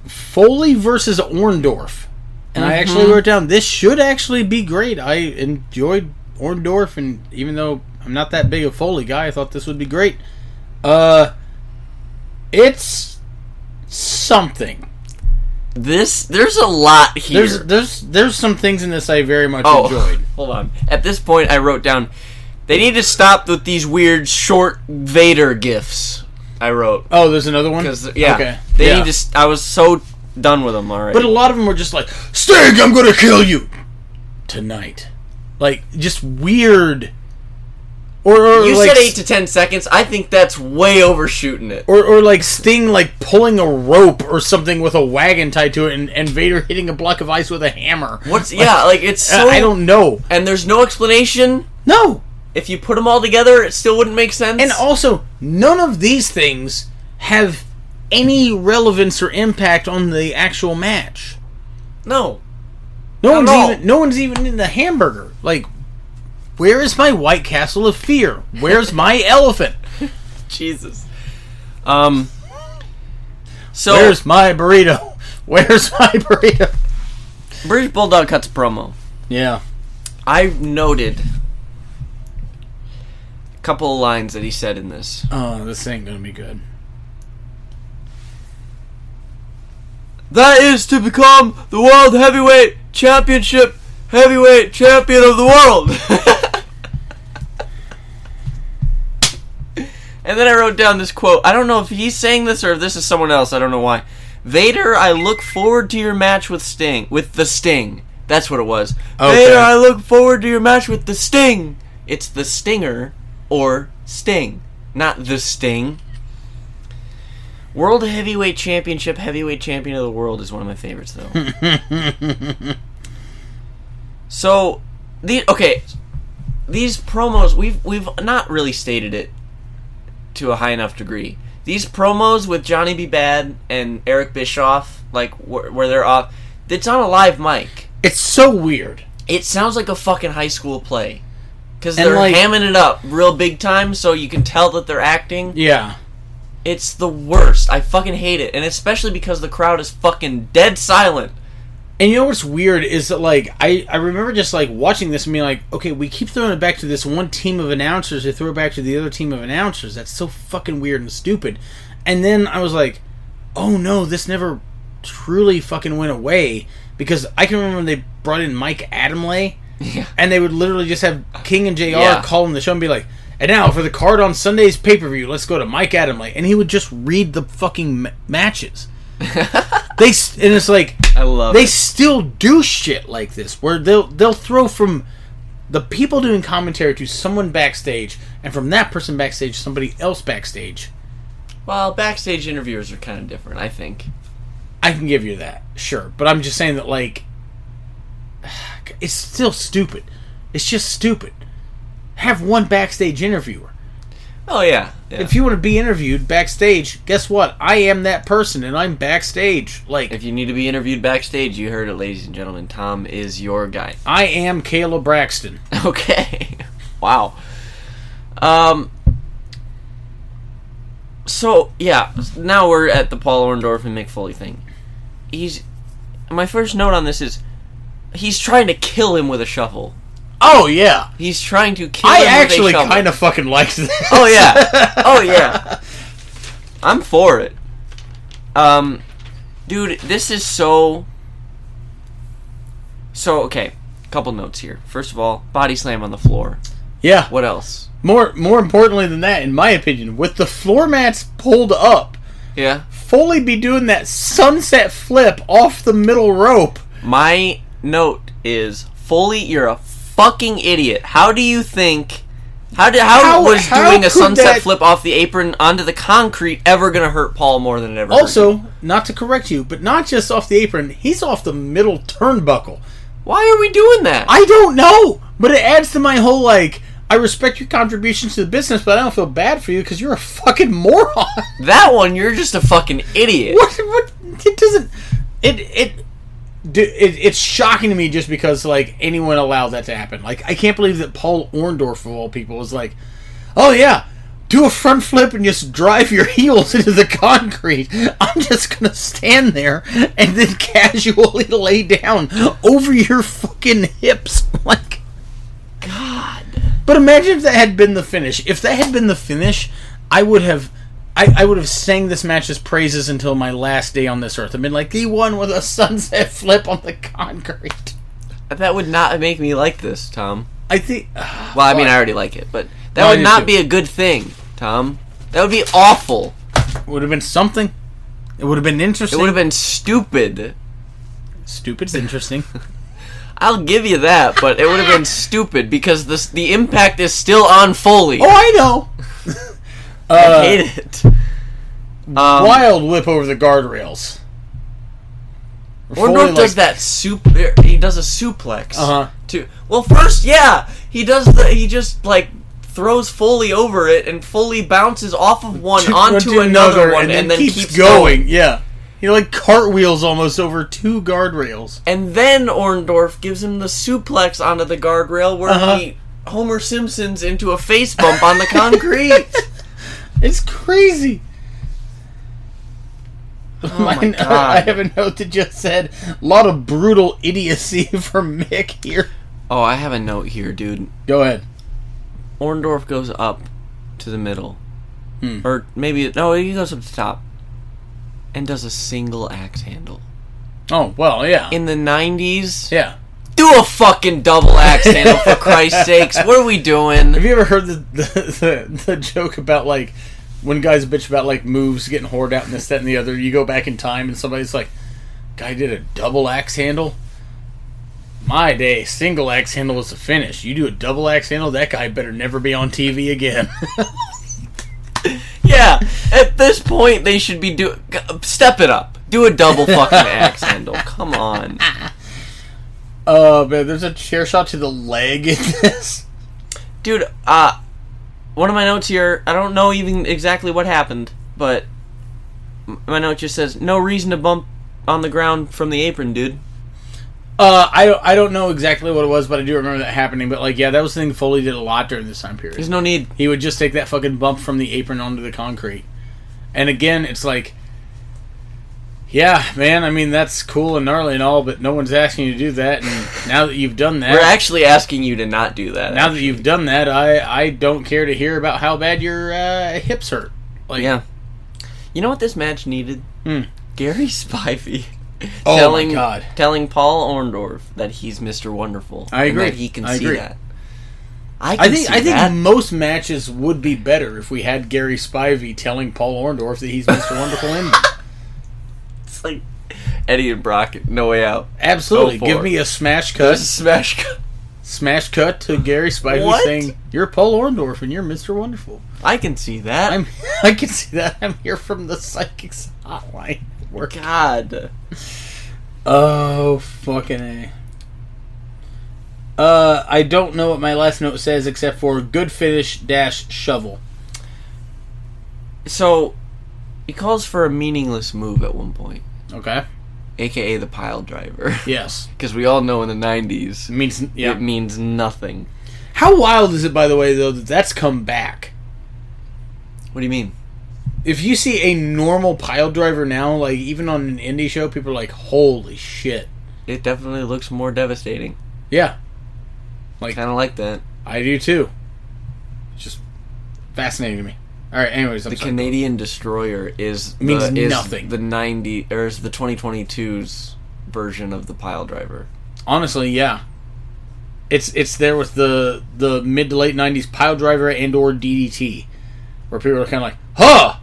Foley versus Orndorff. And I actually Mhm. wrote down this should actually be great. I enjoyed Orndorff, and even though I'm not that big a Foley guy, I thought this would be great. Uh, it's something. This, there's a lot here. There's there's there's some things in this I very much oh, enjoyed. hold on. At this point, I wrote down, they need to stop with these weird short Vader gifs. I wrote Oh, there's another one. because yeah, okay. they yeah. need to. I was so done with them already. But a lot of them were just like, Sting, I'm gonna kill you tonight. Like just weird. Or, or you like, said eight to ten seconds. I think that's way overshooting it. or, or like Sting like pulling a rope or something with a wagon tied to it, and, and Vader hitting a block of ice with a hammer. What's yeah? Like it's so. I don't know. And there's no explanation. No. If you put them all together, it still wouldn't make sense. And also, none of these things have any relevance or impact on the actual match. no, No one's even no one's even in the hamburger. Like, where is my White Castle of Fear? Where's my elephant? Jesus. Um. So Where's my burrito? Where's my burrito? British Bulldog cuts promo. Yeah. I noted couple of lines that he said in this. Oh, this ain't gonna be good. That is to become the World Heavyweight Championship Heavyweight Champion of the World. and then I wrote down this quote. I don't know if he's saying this or if this is someone else. I don't know why. Vader, I look forward to your match with Sting. With the Sting. That's what it was. Okay. Vader, I look forward to your match with the Sting. It's the Stinger or Sting, not the Sting. World Heavyweight Championship, Heavyweight Champion of the World is one of my favorites, though. so, the okay, these promos we've we've not really stated it to a high enough degree. These promos with Johnny B. Badd and Eric Bischoff, like wh- where they're off, it's on a live mic. It's so weird. It sounds like a fucking high school play because they're like- hamming it up real big time, so you can tell that they're acting. Yeah. It's the worst. I fucking hate it, and especially because the crowd is fucking dead silent. And you know what's weird is that like I, I remember just like watching this and being like, okay, we keep throwing it back to this one team of announcers, they throw it back to the other team of announcers. That's so fucking weird and stupid. And then I was like, oh no, this never truly fucking went away because I can remember when they brought in Mike Adamle Yeah. and they would literally just have King and JR Yeah. call in the show and be like, and now for the card on Sunday's pay per view, let's go to Mike Adamle, and he would just read the fucking ma- matches. they s- and it's like I love they it. still do shit like this where they'll they'll throw from the people doing commentary to someone backstage, and from that person backstage to somebody else backstage. Well, backstage interviewers are kind of different, I think. I can give you that, sure, but I'm just saying that like it's still stupid. It's just stupid. Have one backstage interviewer. Oh yeah. yeah. If you want to be interviewed backstage, guess what? I am that person, and I'm backstage. Like If you need to be interviewed backstage, you heard it, ladies and gentlemen. Tom is your guy. I am Kayla Braxton. Okay. wow. Um. So yeah, now we're at the Paul Orndorff and Mick Foley thing. He's my first note on this is he's trying to kill him with a shovel. Oh yeah, He's trying to kill I him actually with a shovel. kind of fucking liked this. Oh yeah. Oh yeah. I'm for it. Um dude, this is so So okay, couple notes here. First of all, body slam on the floor. yeah. What else? More more importantly than that, in my opinion, with the floor mats pulled up, Yeah. Foley be doing that sunset flip off the middle rope. My note is Foley, you're a fucking idiot. How do you think how did how, How- was how doing a sunset that- flip off the apron onto the concrete ever gonna hurt Paul more than it ever? Also, not to correct you, but not just off the apron, he's off the middle turnbuckle. Why are we doing that? I don't know, but it adds to my whole like. I respect your contributions to the business, but I don't feel bad for you because you're a fucking moron. that one, you're just a fucking idiot. what? What? It doesn't. It it. It, it's shocking to me just because like anyone allowed that to happen. Like I can't believe that Paul Orndorff of all people was like, "Oh yeah, do a front flip and just drive your heels into the concrete." I'm just gonna stand there and then casually lay down over your fucking hips, like. God. But imagine if that had been the finish. If that had been the finish, I would have. I, I would have sang this match's praises until my last day on this earth. I've been like, he won with a sunset flip on the concrete. That would not make me like this, Tom. I think. Uh, well, I mean, I already like it, but that No, would not too. be a good thing, Tom. That would be awful. would have been something. It would have been interesting. It would have been stupid. Stupid's interesting. I'll give you that, but it would have been stupid because this the impact is still on Foley. oh, I know. I Uh, hate it. Um, wild whip over the guardrails. Orndorff does that super. He does a suplex. Uh-huh. To well, first, yeah, he does the. He just like throws Foley over it, and Foley bounces off of one to- onto to another, one, and, then, keeps, going. Yeah, he like cartwheels almost over two guardrails. And then Orndorff gives him the suplex onto the guardrail, where Uh-huh. he Homer Simpsons into a face bump on the concrete. It's crazy. Oh my Mine- God. I have a note that just said a lot of brutal idiocy from Mick here. oh, I have a note here, dude. Go ahead. Orndorff goes up to the middle, Hmm. or maybe no, he goes up to the top, and does a single axe handle. Oh well, yeah, In the '90s, yeah. Do a fucking double axe handle oh, for Christ's sakes. What are we doing? Have you ever heard the the, the the joke about like when guys bitch about like moves getting hoard out and this that and the other? You go back in time and somebody's like, "Guy did a double axe handle." My day, single axe handle was the finish. You do a double axe handle, that guy better never be on TV again. Yeah, at this point they should be do step it up. Do a double fucking axe handle. Come on. Uh, man, there's a chair shot to the leg in this. dude uh one of my notes here i don't know even exactly what happened but my note just says no reason to bump on the ground from the apron dude Uh, I don't, I don't know exactly what it was, but I do remember that happening. But like, yeah, that was the thing Foley did a lot during this time period. there's no need He would just take that fucking bump from the apron onto the concrete. And again, it's like Yeah, man. I mean, that's cool and gnarly and all, but no one's asking you to do that. And now that you've done that, We're actually asking you to not do that. now that you've done that, I I don't care to hear about how bad your uh, hips hurt. Like, yeah. You know what this match needed? Hmm. Gary Spivey. Oh my telling, God. Telling Paul Orndorff that he's Mr. Wonderful. I agree. he can I see agree. that. I, can I think I think that. most matches would be better if we had Gary Spivey telling Paul Orndorff that he's Mr. Wonderful in. It's like Eddie and Brock, no way out. Absolutely. Give me a smash There's cut. a smash cut. Smash cut to Gary Spivey What? saying, "You're Paul Orndorff and you're Mr. Wonderful." I can see that. I'm I can see that. I'm here from the psychics hotline. Work. God. Oh fucking a. Uh, I don't know what my last note says except for good finish dash shovel. So, he calls for a meaningless move at one point, Okay. aka the pile driver. Yes. Because we all know in the 90s, It means yeah. it means nothing. How wild is it, by the way, though, that that's come back? What do you mean? If you see a normal pile driver now, like even on an indie show, people are like, "Holy shit!" It definitely looks more devastating. Yeah, Like- kind of like that. I do too. It's just fascinating to me. All right. Anyways, I'm The sorry. Canadian destroyer is the, Means is nothing. The 90 or is the 2022's version of the pile driver. Honestly, yeah. It's it's there with the the mid to late '90s pile driver and or DDT, where people are kind of like, "Huh,"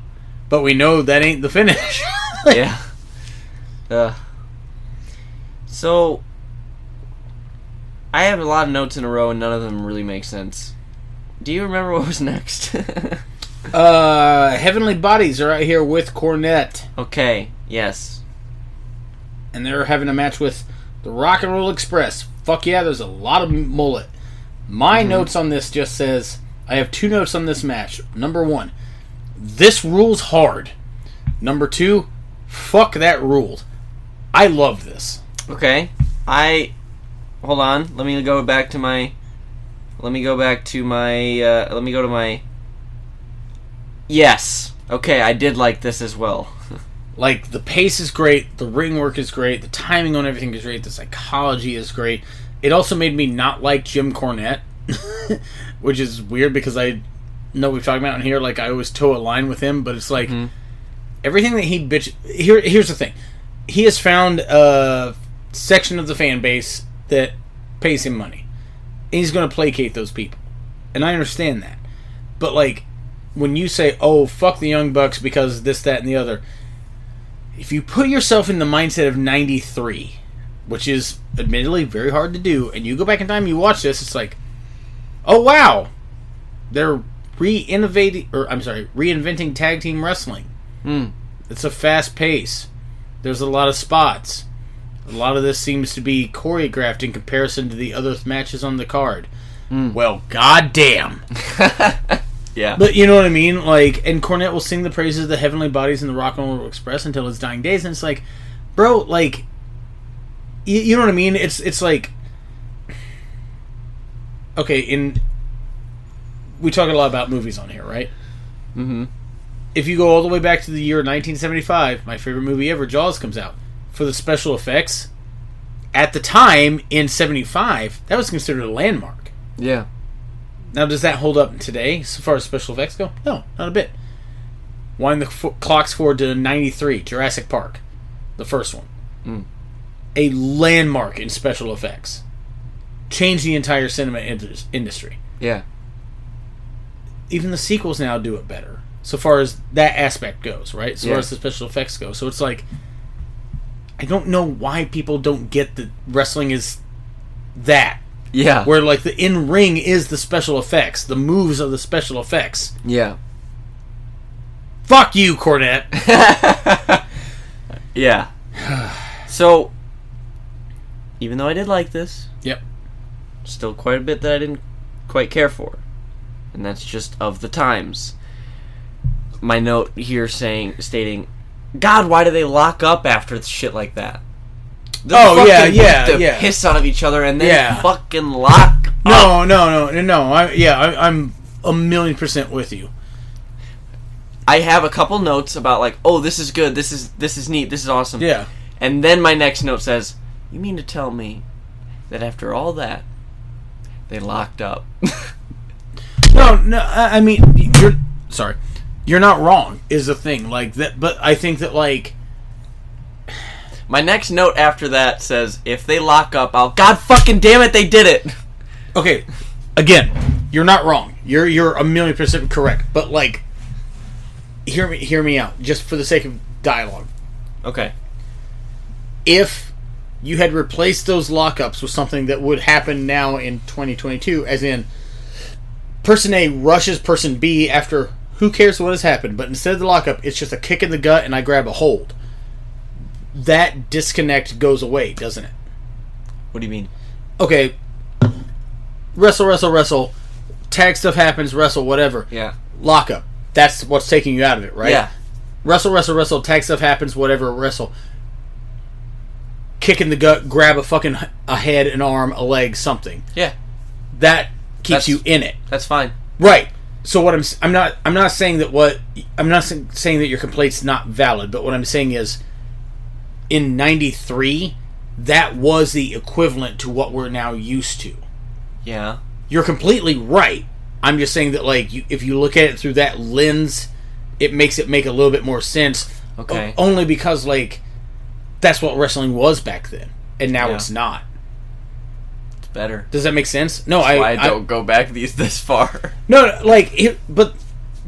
but we know that ain't the finish. yeah. Uh, so I have a lot of notes in a row and none of them really make sense. Do you remember what was next? Uh, Heavenly Bodies are out here with Cornette, okay. Yes. and they're having a match with the Rock and Roll Express. Fuck yeah, there's a lot of mullet. My notes on this just says I have two notes on this match. Number one, this rules hard. Number two, fuck that ruled. I love this. Okay. I hold on. Let me go back to my. Let me go back to my. Uh, let me go to my. Yes. Okay, I did like this as well. Like the pace is great, the ring work is great, the timing on everything is great, the psychology is great. It also made me not like Jim Cornette, which is weird because I know we've talked about in here. Like I always toe a line with him, but it's like Mhm. everything that he bitch. Here, here's the thing: he has found a section of the fan base that pays him money. He's going to placate those people, and I understand that. But like when you say, "Oh, fuck the Young Bucks because this, that, and the other," if you put yourself in the mindset of 93 which is admittedly very hard to do and you go back in time and you watch this it's like oh wow they're re-innovating or i'm sorry reinventing tag team wrestling. Hmm. it's a fast pace. There's a lot of spots. A lot of this seems to be choreographed in comparison to the other matches on the card. Mm. well goddamn yeah. but you know what I mean? Like, and Cornette will sing the praises of the Heavenly Bodies and the Rock and Roll Express until his dying days, and it's like, bro, like, you, you know what I mean? It's it's like, okay, in we talk a lot about movies on here, right? mm-hmm. If you go all the way back to the year 1975, my favorite movie ever, Jaws, comes out. For the special effects, at the time in '75, that was considered a landmark. Yeah. Now, does that hold up today, so far as special effects go? No, not a bit. Wind the f- clocks forward to '93, Jurassic Park, the first one, Mm. a landmark in special effects, changed the entire cinema indus- industry. Yeah. Even the sequels now do it better, so far as that aspect goes, right? So far as the special effects go, so it's like, I don't know why people don't get that wrestling is that Yeah. where like the in ring is the special effects, the moves are the special effects. yeah. Fuck you, Cornette. yeah. So, even though I did like this, Yep. still quite a bit that I didn't quite care for. And that's just of the times. My note here saying stating, God, why do they lock up after shit like that? They Oh, yeah, yeah, the yeah. piss out of each other and then Yeah. fucking lock. No, no, no, no, no. I, yeah, I, I'm a million percent with you. I have a couple notes about like, oh, this is good, this is this is neat, this is awesome. Yeah. And then my next note says, "You mean to tell me that after all that, they locked up?" No, no. I I mean, you're sorry. You're not wrong. Is the thing like that? But I think that like my next note after that says, "If they lock up, I'll God fucking damn it, they did it." okay, again, you're not wrong. You're you're a million percent correct. But like, hear me hear me out, just for the sake of dialogue. Okay. If you had replaced those lockups with something that would happen now in 2022, as in person A rushes person B after who cares what has happened, but instead of the lockup, it's just a kick in the gut and I grab a hold. That disconnect goes away, doesn't it? What do you mean? Okay, wrestle, wrestle, wrestle, tag stuff happens, wrestle, whatever. Yeah. Lockup. That's what's taking you out of it, right? Yeah. Wrestle, wrestle, wrestle, tag stuff happens, whatever, wrestle. Kick in the gut, grab a fucking a head, an arm, a leg, something. Yeah. That keeps That's- you in it. That's fine. Right. So what I'm I'm not I'm not saying that what I'm not saying that your complaint's not valid, but what I'm saying is in 93 that was the equivalent to what we're now used to. Yeah. You're completely right. I'm just saying that like you, if you look at it through that lens, it makes it make a little bit more sense. Okay. O- only because like that's what wrestling was back then, and now Yeah. it's not. It's better. Does that make sense? No, Why I, I don't go back these this far. no, no, like it, but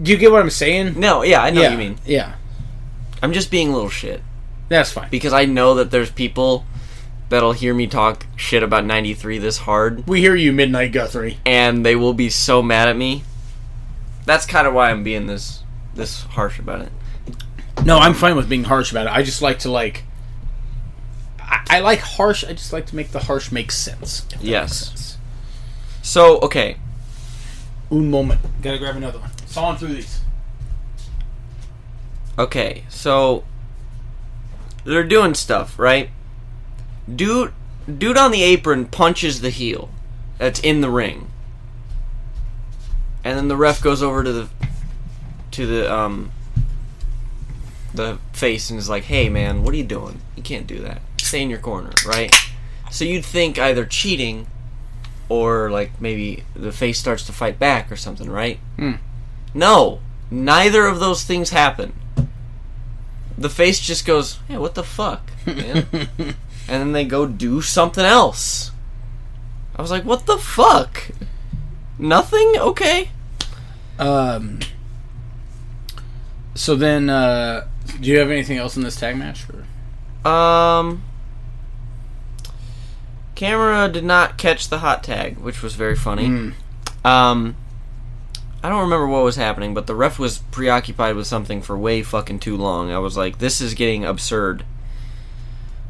do you get what I'm saying? No, yeah, I know yeah, what you mean. Yeah, I'm just being a little shit that's fine. because I know that there's people that'll hear me talk shit about 93 this hard We hear you, Midnight Guthrie. and they will be so mad at me. That's kind of why I'm being this this harsh about it. No, I'm fine with being harsh about it. I just like to like. I, I like harsh. I just like to make the harsh make sense. Yes. sense. So, okay. Un moment. Gotta grab another one. Sawing through these. Okay, so they're doing stuff, right? Dude dude on the apron punches the heel that's in the ring. And then the ref goes over to the to the um the face and is like, "Hey man, what are you doing? You can't do that. Stay in your corner, right?" So you'd think either cheating or like maybe the face starts to fight back or something, right? Hmm. No, neither of those things happen. The face just goes, "Hey, what the fuck, man?" and then they go do something else. I was like, "What the fuck? Nothing? Okay." Um. So then, uh, do you have anything else in this tag match? Or? Um, camera did not catch the hot tag, which was very funny. Mm. Um, I don't remember what was happening, but the ref was preoccupied with something for way fucking too long. I was like, this is getting absurd.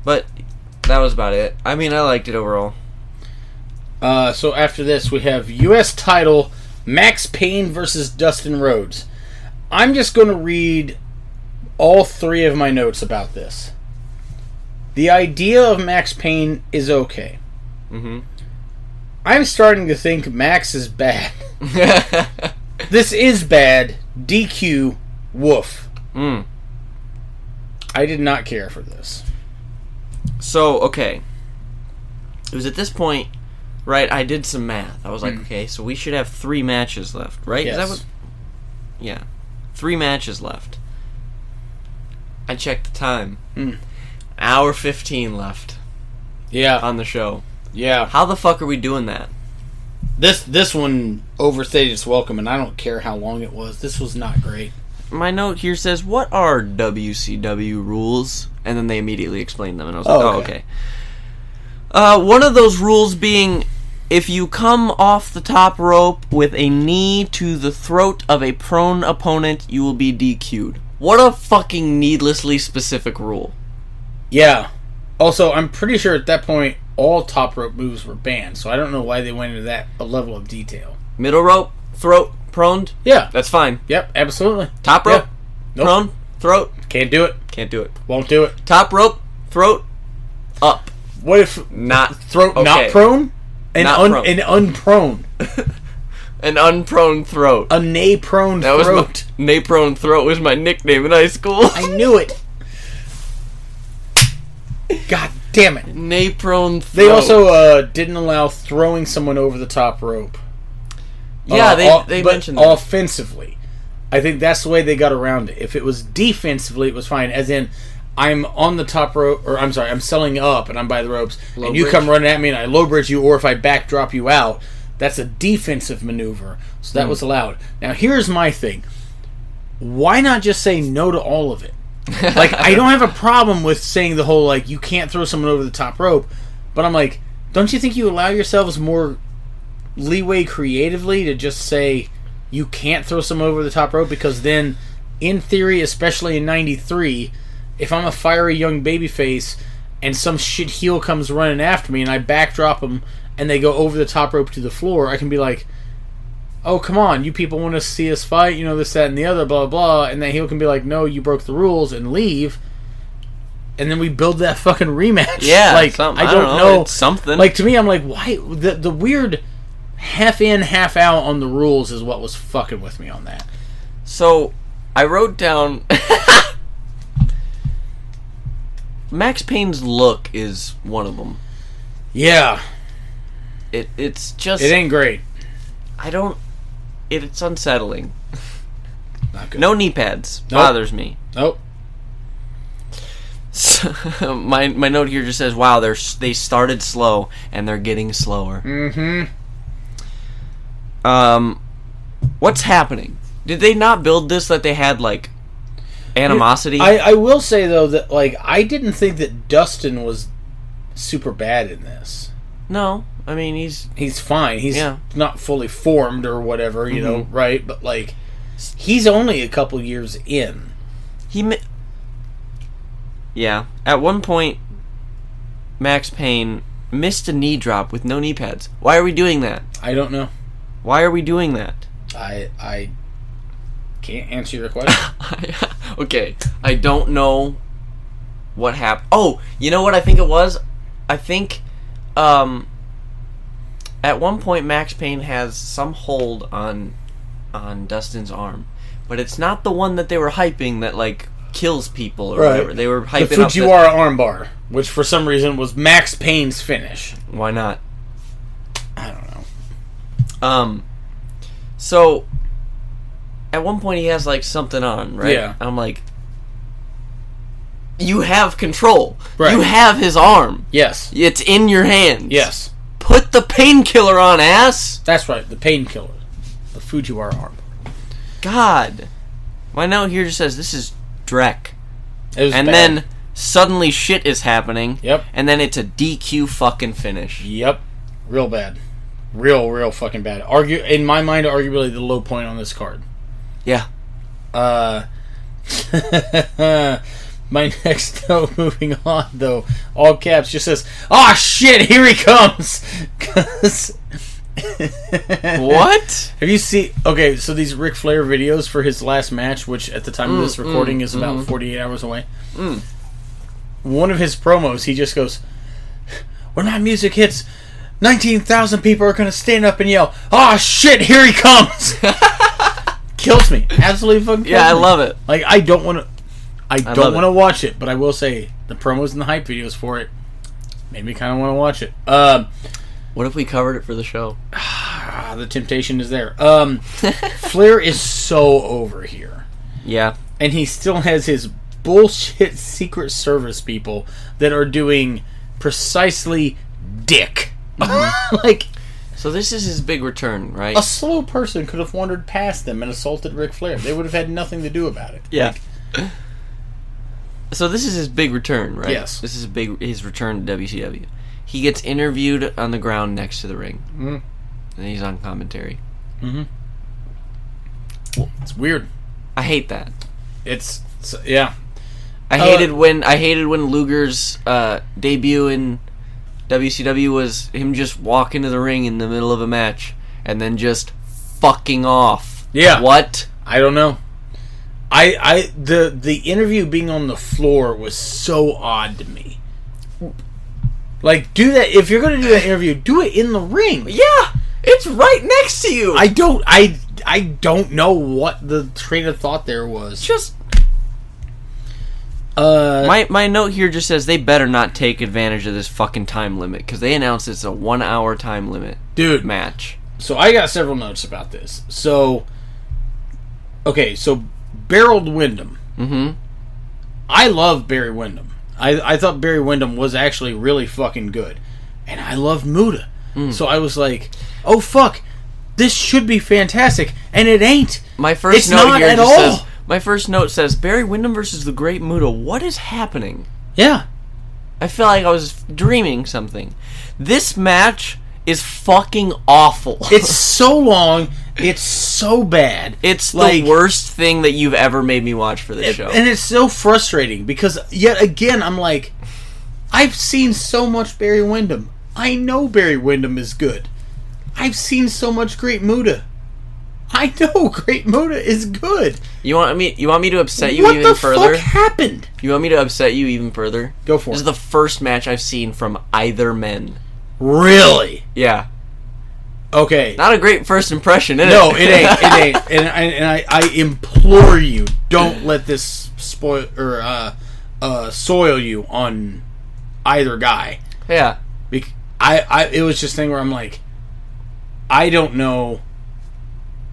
But that was about it. I mean, I liked it overall. Uh, so after this, we have U.S. title Maxx Payne versus Dustin Rhodes. I'm just going to read all three of my notes about this. The idea of Maxx Payne is okay. Mm-hmm. I'm starting to think Maxx is bad. this is bad. DQ. Woof. mm. I did not care for this. So, okay. It was at this point, right? I did some math. I was like, Mm. okay, so we should have three matches left, right? Is that Yes. what? Yeah, three matches left. I checked the time. Mm. Hour fifteen left Yeah. on the show. Yeah. How the fuck are we doing that? This this one overstayed its welcome, and I don't care how long it was. This was not great. My note here says, "What are WCW rules?" And then they immediately explained them, and I was Oh, like, "Oh, okay. okay." Uh, one of those rules being, if you come off the top rope with a knee to the throat of a prone opponent, you will be DQ'd. What a fucking needlessly specific rule. Yeah. Also, I'm pretty sure at that point all top rope moves were banned, so I don't know why they went into that level of detail. Middle rope, throat, proned. Yeah. That's fine. Yep. Absolutely. Top rope, Nope. prone, throat. Can't do it. Can't do it. Won't do it. Top rope, throat, up. What if Not throat not prone and Not un prone. and unprone? An unprone throat. A nay prone That was throat. my, Nay prone throat was my nickname in high school. I knew it. God damn it. Nay prone throat. They also uh, didn't allow throwing someone over the top rope. yeah, Uh, they all- they mentioned that. offensively. I think that's the way they got around it. If it was defensively, it was fine. As in, I'm on the top rope, or I'm sorry, I'm selling up and I'm by the ropes, Low and you bridge. come running at me and I low bridge you, or if I backdrop you out, that's a defensive maneuver. So that was allowed. Now here's my thing: why not just say no to all of it? like I don't have a problem with saying the whole like you can't throw someone over the top rope, but I'm like, don't you think you allow yourselves more leeway creatively to just say you can't throw someone over the top rope because then, in theory, especially in '93, if I'm a fiery young babyface and some shit heel comes running after me and I backdrop them and they go over the top rope to the floor, I can be like. Oh come on! You people want to see us fight, you know this, that, and the other, blah blah. And then heel can be like, "No, you broke the rules," and leave. And then we build that fucking rematch. yeah, like something. I don't, know. It's something. Like to me, I'm like, why the the weird half in, half out on the rules is what was fucking with me on that. So I wrote down Maxx Payne's look is one of them. Yeah, It it's just it ain't great. I don't it's unsettling. Not good. No knee pads Nope. bothers me. Nope. So, my my note here just says, "Wow, they're they started slow and they're getting slower." Mm-hmm. Um, what's happening? Did they not build this that they had like animosity? I, I will say though that like I didn't think that Dustin was super bad in this. no, I mean he's He's fine. He's Yeah. not fully formed or whatever, you know, right? But like, he's only a couple years in. he. Mi- yeah, at one point, Maxx Payne missed a knee drop with no knee pads. Why are we doing that? I don't know. Why are we doing that? I I can't answer your question. okay, I don't know what happened. Oh, you know what I think it was? I think um at one point Maxx Payne has some hold on on Dustin's arm, but it's not the one that they were hyping that like kills people or Right. whatever. They were the hyping up that- Fujiwara armbar, which for some reason was Maxx Payne's finish. Why not? I don't know. Um so at one point he has like something on, right? Yeah. I'm like you have control. Right. You have his arm. Yes. It's in your hands. Yes. Put the painkiller on, ass. That's right. The painkiller. The Fujiwara armbar. God. My note here just says this is Drek. It was And bad. then suddenly shit is happening. Yep. And then it's a DQ fucking finish. Yep. Real bad. Real, real fucking bad. Argue in my mind, arguably the low point on this card. Yeah. Uh, my next note, moving on though, all caps just says, "Ah shit, here he comes." 'Cause- What? Have you seen? Okay, so these Ric Flair videos for his last match, which at the time of this recording is about 48 hours away. Mm. One of his promos, he just goes, "When my music hits, 19,000 people are gonna stand up and yell, "Ah shit, here he comes!" kills me, absolutely fucking. Kills Yeah, I me. love it. Like I don't want to, I, love don't want to watch it, but I will say the promos and the hype videos for it made me kind of want to watch it. Um, What if we covered it for the show? ah, the temptation is there. Um, Flair is so over here, Yeah. and he still has his bullshit Secret Service people that are doing precisely dick. like So this is his big return, right? a slow person could have wandered past them and assaulted Ric Flair. They would have had nothing to do about it. Yeah. Like, So this is his big return, right? Yes. This is a big his return to WCW. He gets interviewed on the ground next to the ring, mm, and he's on commentary. Mm-hmm. it's weird. I hate that. It's, it's yeah. I Uh, hated when I hated when Luger's uh, debut in WCW was him just walking to the ring in the middle of a match and then just fucking off. Yeah. What? I don't know. I I the the interview being on the floor was so odd to me. Like do that if you're going to do that interview, do it in the ring. Yeah. It's right next to you. I don't. I I don't know what the train of thought there was. just Uh, my my note here just says they better not take advantage of this fucking time limit because they announced it's a one hour time limit dude. match. So I got several notes about this. So, okay, so Barry Windham. Mm-hmm. I love Barry Windham. I, I thought Barry Windham was actually really fucking good. And I love Muta. So I was like, oh fuck, this should be fantastic. And it ain't. My first It's note not here just all. says my first note says Barry Windham versus the Great Muta. What is happening? Yeah. I feel like I was dreaming something. This match is fucking awful. It's so long. It's so bad. It's like- the worst thing that you've ever made me watch for this show. And it's so frustrating because yet again I'm like, I've seen so much Barry Windham. I know Barry Windham is good. I've seen so much Great Muta. I know Great Muta is good. you want me? You want me to upset you what even the further? fuck happened? You want me to upset you even further? Go for it. This is the first match I've seen from either men. really? Yeah, Okay. not a great first impression, is no, it? No, it ain't. It ain't. And, I, and I, I implore you, don't let this spoil or uh, uh, soil you on either guy. yeah, Bec- I, I, it was just a thing where I'm like, I don't know.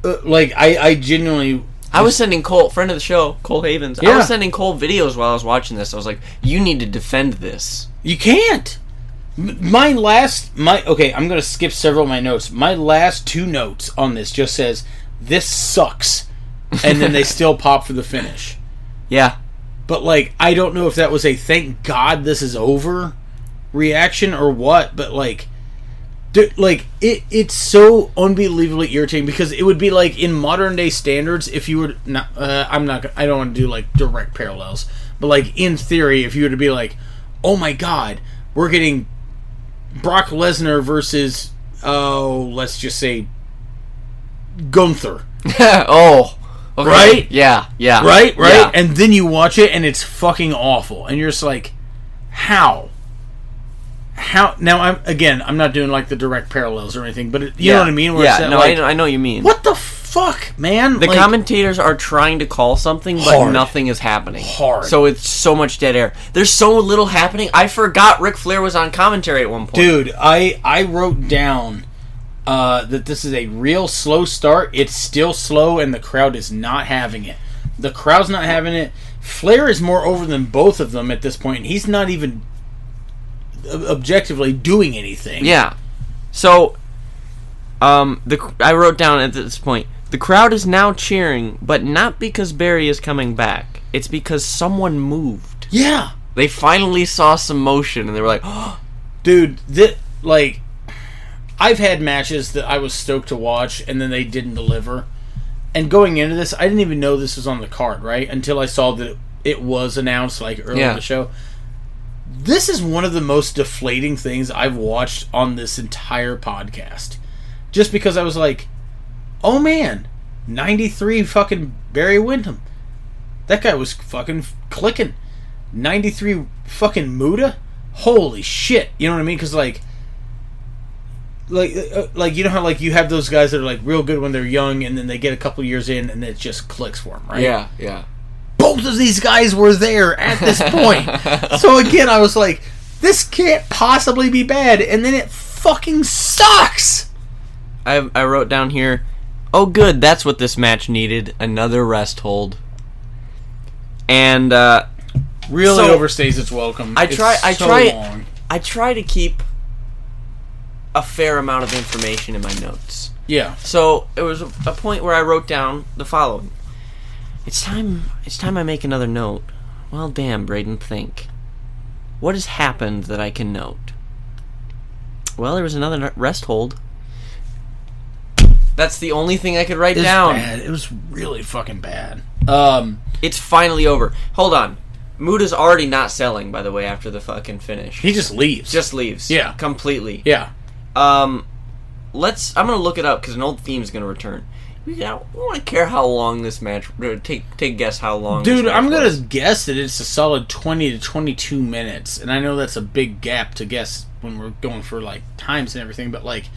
Uh, like, I, I genuinely. I was sending Cole, friend of the show, Cole Havens. Yeah. I was sending Cole videos while I was watching this. I was like, "You need to defend this." You can't. My last, my okay. I'm gonna skip several of my notes. My last two notes on this just says this sucks, and then they still pop for the finish. Yeah, But like, I don't know if that was a thank God this is over reaction or what. But like, dude, like it, it's so unbelievably irritating because it would be like in modern day standards if you were not. Uh, I'm not. I don't want to do like direct parallels, but like in theory, if you were to be like, oh my God, we're getting Brock Lesnar versus oh, let's just say Gunther. oh, okay. Right? Yeah, yeah, right right Yeah. and then you watch it and it's fucking awful and you're just like how how now i'm again i'm not doing like the direct parallels or anything but it, you know what i mean where yeah, no, like, I, know, I know what you mean. what the fuck man The Like, commentators are trying to call something, but Hard. nothing is happening. Hard. So it's so much dead air. There's so little happening. I forgot Ric Flair was on commentary at one point. dude i i wrote down uh that this is a real slow start it's still slow and the crowd is not having it the crowd's not having it flair is more over than both of them at this point and he's not even objectively doing anything Yeah. So, um, the I wrote down at this point. The crowd is now cheering, but not because Barry is coming back. It's because someone moved. yeah They finally saw some motion, and they were like, oh, dude that like i've had matches that i was stoked to watch and then they didn't deliver and going into this i didn't even know this was on the card right until i saw that it was announced like early Yeah. in the show this is one of the most deflating things i've watched on this entire podcast just because i was like oh man. 93 fucking barry windham. That guy was fucking clicking. 93 fucking muta? Holy shit. You know what i mean? Because like like uh, like you know how like you have those guys that are like real good when they're young and then they get a couple years in and it just clicks for them right? Yeah, yeah. both of these guys were there at this point. So again i was like this can't possibly be bad. And then it fucking sucks. I I wrote down here. Oh, good. That's what this match needed. Another rest hold. And uh, really So, overstays its welcome I It's try- I so try- long. I try to keep a fair amount of information in my notes. yeah So it was a a point where I wrote down the following: It's time. It's time I make another note. Well, damn, Braden, think. What has happened that I can note? Well, there was another rest hold. That's the only thing I could write it's down. bad it was really fucking bad um It's finally over. Hold on. Muta's already not selling, by the way, after the fucking finish. he just leaves just leaves. Yeah. Completely. yeah Um, let's. I'm gonna look it up because an old theme is gonna return. We don't want to care how long this match. Take take a guess how long. this Dude, match I'm gonna was. guess that it's a solid 20 to 22 minutes, and I know that's a big gap to guess when we're going for like times and everything, but like,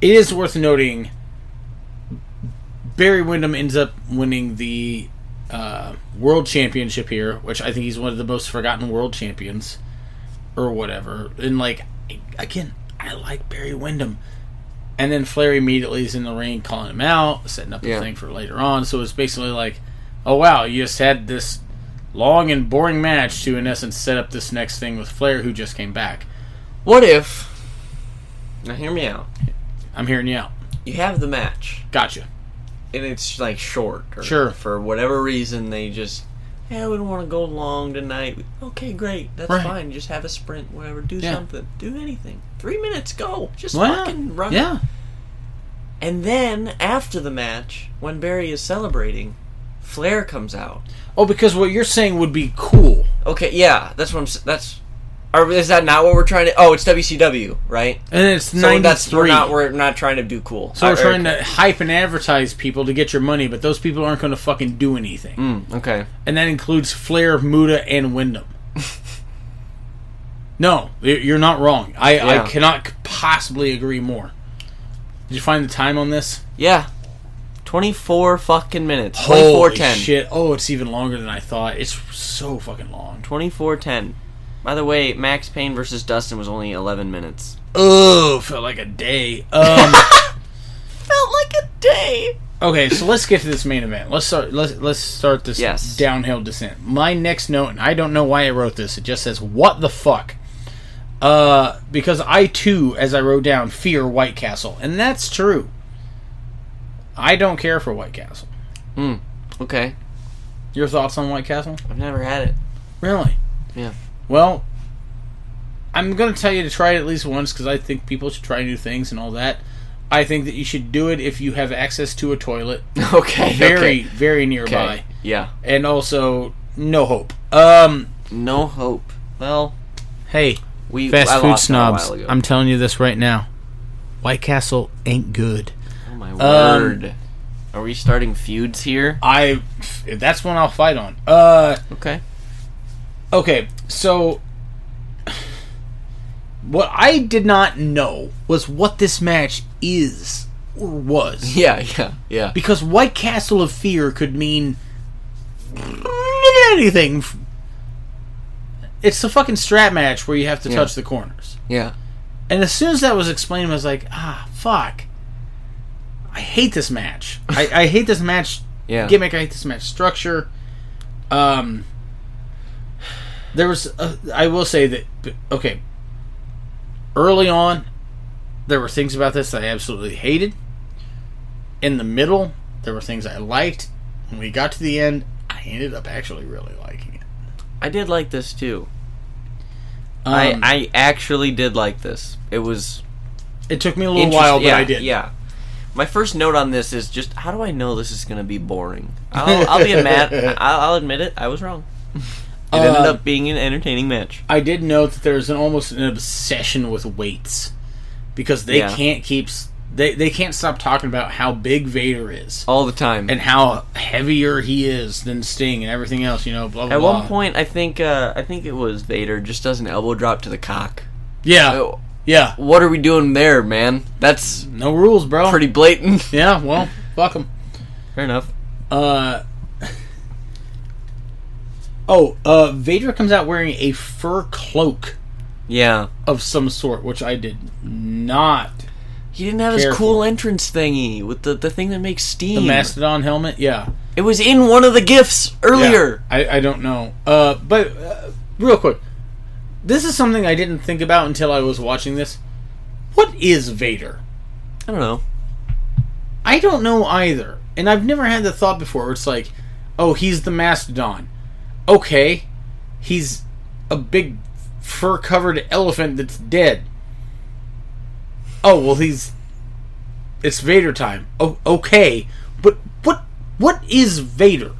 it is worth noting Barry Windham ends up winning the uh, world championship here, which I think he's one of the most forgotten world champions or whatever. And like again, I like Barry Windham. And then Flair immediately is in the ring calling him out, setting up the Yeah. thing for later on. So it's basically like, oh wow, you just had this long and boring match to in essence set up this next thing with Flair who just came back. What if? Now hear me out. I'm hearing you out. You have the match, Gotcha. And it's like short. Or Sure. For whatever reason, they just. Yeah, we don't want to go long tonight. Okay, great. That's Right. fine. Just have a sprint, whatever. Do Yeah. something. Do anything. Three minutes, go. Just fucking run. Yeah. And then after the match, when Barry is celebrating, Flair comes out. Oh, because what you're saying would be cool. Okay, yeah, that's what I'm. That's. Or is that not what we're trying to? Oh, it's WCW, right? And it's So 93. that's we're not we're not trying to do cool. so we're Uh, trying or- to hype and advertise people to get your money, but those people aren't going to fucking do anything. Mm, okay. And that includes Flair, Muta, and Windham. no, you're not wrong. I, Yeah. I cannot possibly agree more. Did you find the time on this? Yeah. 24 fucking minutes. 2410. shit! Oh, it's even longer than I thought. It's so fucking long. 2410. By the way, Maxx Payne versus Dustin was only 11 minutes. Oh, felt like a day. Um, Felt like a day. okay, so let's get to this main event. Let's start. Let's let's start this Yes. downhill descent. My next note, and I don't know why I wrote this. It just says, "What the fuck." Uh, because I too, as I wrote down, fear White Castle, and that's true. I don't care for White Castle. Hmm. Okay. Your thoughts on White Castle? I've never had it. Really? Yeah. Well, I'm going to tell you to try it at least once because I think people should try new things and all that. I think that you should do it if you have access to a toilet Okay. very, okay. very nearby, Okay. Yeah. and also no hope. Um, No hope. Well, hey, we fast I food lost that a snobs. I'm telling you this right now. White Castle ain't good. oh my Um, word. Are we starting feuds here? I, that's one I'll fight on. Uh, Okay. Okay, so what I did not know was what this match is or was. Yeah, yeah, yeah. Because White Castle of Fear could mean anything. It's the fucking strap match where you have to Yeah. touch the corners. Yeah. And as soon as that was explained, I was like, ah, fuck. I hate this match. I, I hate this match Yeah. gimmick. I hate this match structure. Um, there was. A, I will say that. Okay. Early on, there were things about this that I absolutely hated. In the middle, there were things I liked. When we got to the end, I ended up actually really liking it. I did like this too. Um, I I actually did like this. It was it took me a little while, but yeah, I did. Yeah. My first note on this is just how do I know this is going to be boring? I'll, I'll be a mad. I'll, I'll admit it. I was wrong. It ended up being an entertaining match. I did note that there's an almost an obsession with weights because they Yeah. can't keep they they can't stop talking about how big Vader is All the time. and how heavier he is than Sting and everything else. You know, blah blah. At blah. one point, I think uh, I think it was Vader just does an elbow drop to the cock. yeah, yeah, What are we doing there, man? That's no rules, bro. pretty blatant. Yeah, well, fuck them. Fair enough. Uh. Oh, uh, Vader comes out wearing a fur cloak Yeah. of some sort, which I did not. He didn't have his cool entrance thingy with the, the thing that makes steam. The Mastodon helmet, yeah. It was in one of the gifts earlier. Yeah, I, I don't know. Uh, but uh, real quick, this is something I didn't think about until I was watching this. What is Vader? I don't know. I don't know either, and I've never had the thought before. Where it's like, oh, he's the mastodon. Okay, he's a big fur-covered elephant that's dead. Oh well, he's it's Vader time. Oh, okay, but what what is Vader?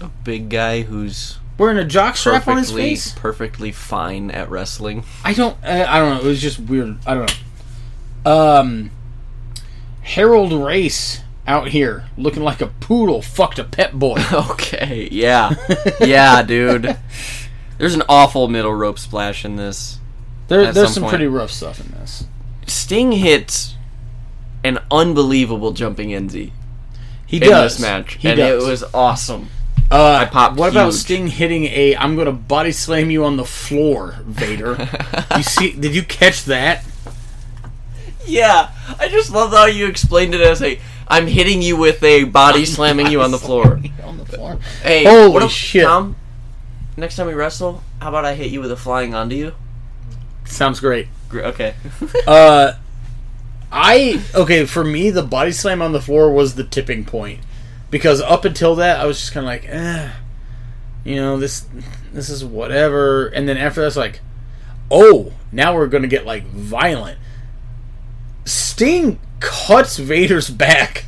A big guy who's Wearing a jock strap on his face? perfectly fine at wrestling. I don't. I, I don't know. It was just weird. I don't know. Um, Harley Race out here looking like a poodle fucked a pet boy. Okay, yeah. yeah, dude. There's an awful middle rope splash in this. There, there's some some pretty rough stuff in this. Sting hits an unbelievable jumping NZ He in does this match, He and does. it was awesome. Uh, I popped What about. Sting hitting a? I'm going to body slam you on the floor, Vader. you see? Did you catch that? Yeah, I just love how you explained it as a I'm hitting you with a body slamming you on the floor. on the floor. Hey, Holy what if- shit. Tom, next time we wrestle, how about I hit you with a flying onto you? Sounds great. Gr- Okay. Uh, I okay for me the body slam on the floor was the tipping point because up until that I was just kind of like, eh, you know this this is whatever, and then after that's like, oh, now we're gonna get like violent. Sting cuts Vader's back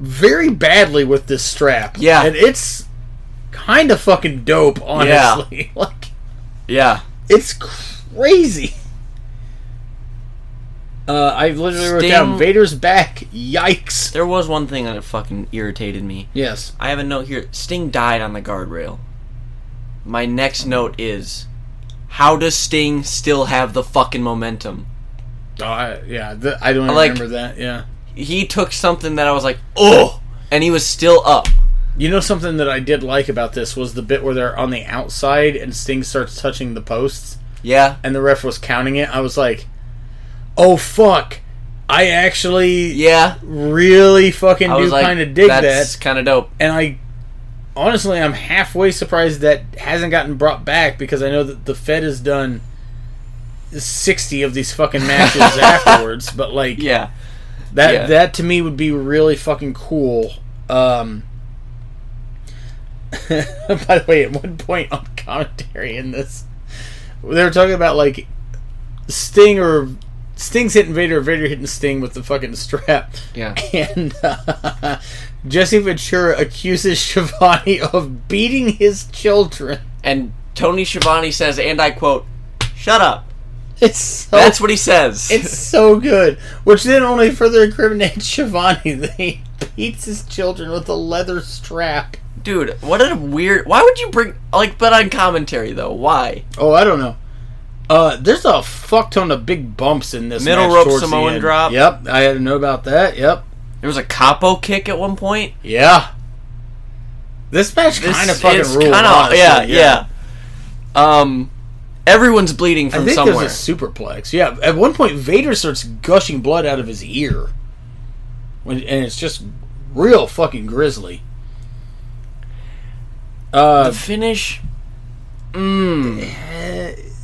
very badly with this strap. Yeah. and it's kind of fucking dope, honestly. like yeah. it's crazy. Uh, I literally wrote down Vader's back. Yikes! There was one thing that fucking irritated me. Yes. I have a note here. Sting died on the guardrail. My next note is how does Sting still have the fucking momentum? Oh, I, yeah. th- I don't like- remember that. Yeah. He took something that I was like, oh, and he was still up. You know something that I did like about this was the bit where they're on the outside and Sting starts touching the posts Yeah. and the ref was counting it. I was like, "Oh fuck! I actually Yeah. really fucking do like, kind of dig that's that." That's kind of dope. And I honestly, I'm halfway surprised that hasn't gotten brought back because I know that the Fed has done sixty of these fucking matches afterwards. But like, Yeah. that yeah. that to me would be really fucking cool. Um, by the way, at one point on commentary in this, they were talking about like Sting or Sting's hitting Vader, Vader hitting Sting with the fucking strap. Yeah. And uh, Jesse Ventura accuses Schiavone of beating his children. And Tony Schiavone says, and I quote, "Shut up." It's so, That's what he says. it's so good. Which then only further incriminates Schiavone that he beats his children with a leather strap. Dude, what a weird. Why would you bring like? But on commentary though, why? Oh, I don't know. Uh, there's a fuck ton of big bumps in this Middle match rope Samoan drop. Yep, I had to know about that. Yep, There was a capo kick at one point. yeah. This match kind of fucking ruled. kinda- honestly, yeah, yeah, Um, everyone's bleeding from I think somewhere. there's a superplex. Yeah, at one point Vader starts gushing blood out of his ear, when, and it's just real fucking grisly. Uh, the finish. Mmm.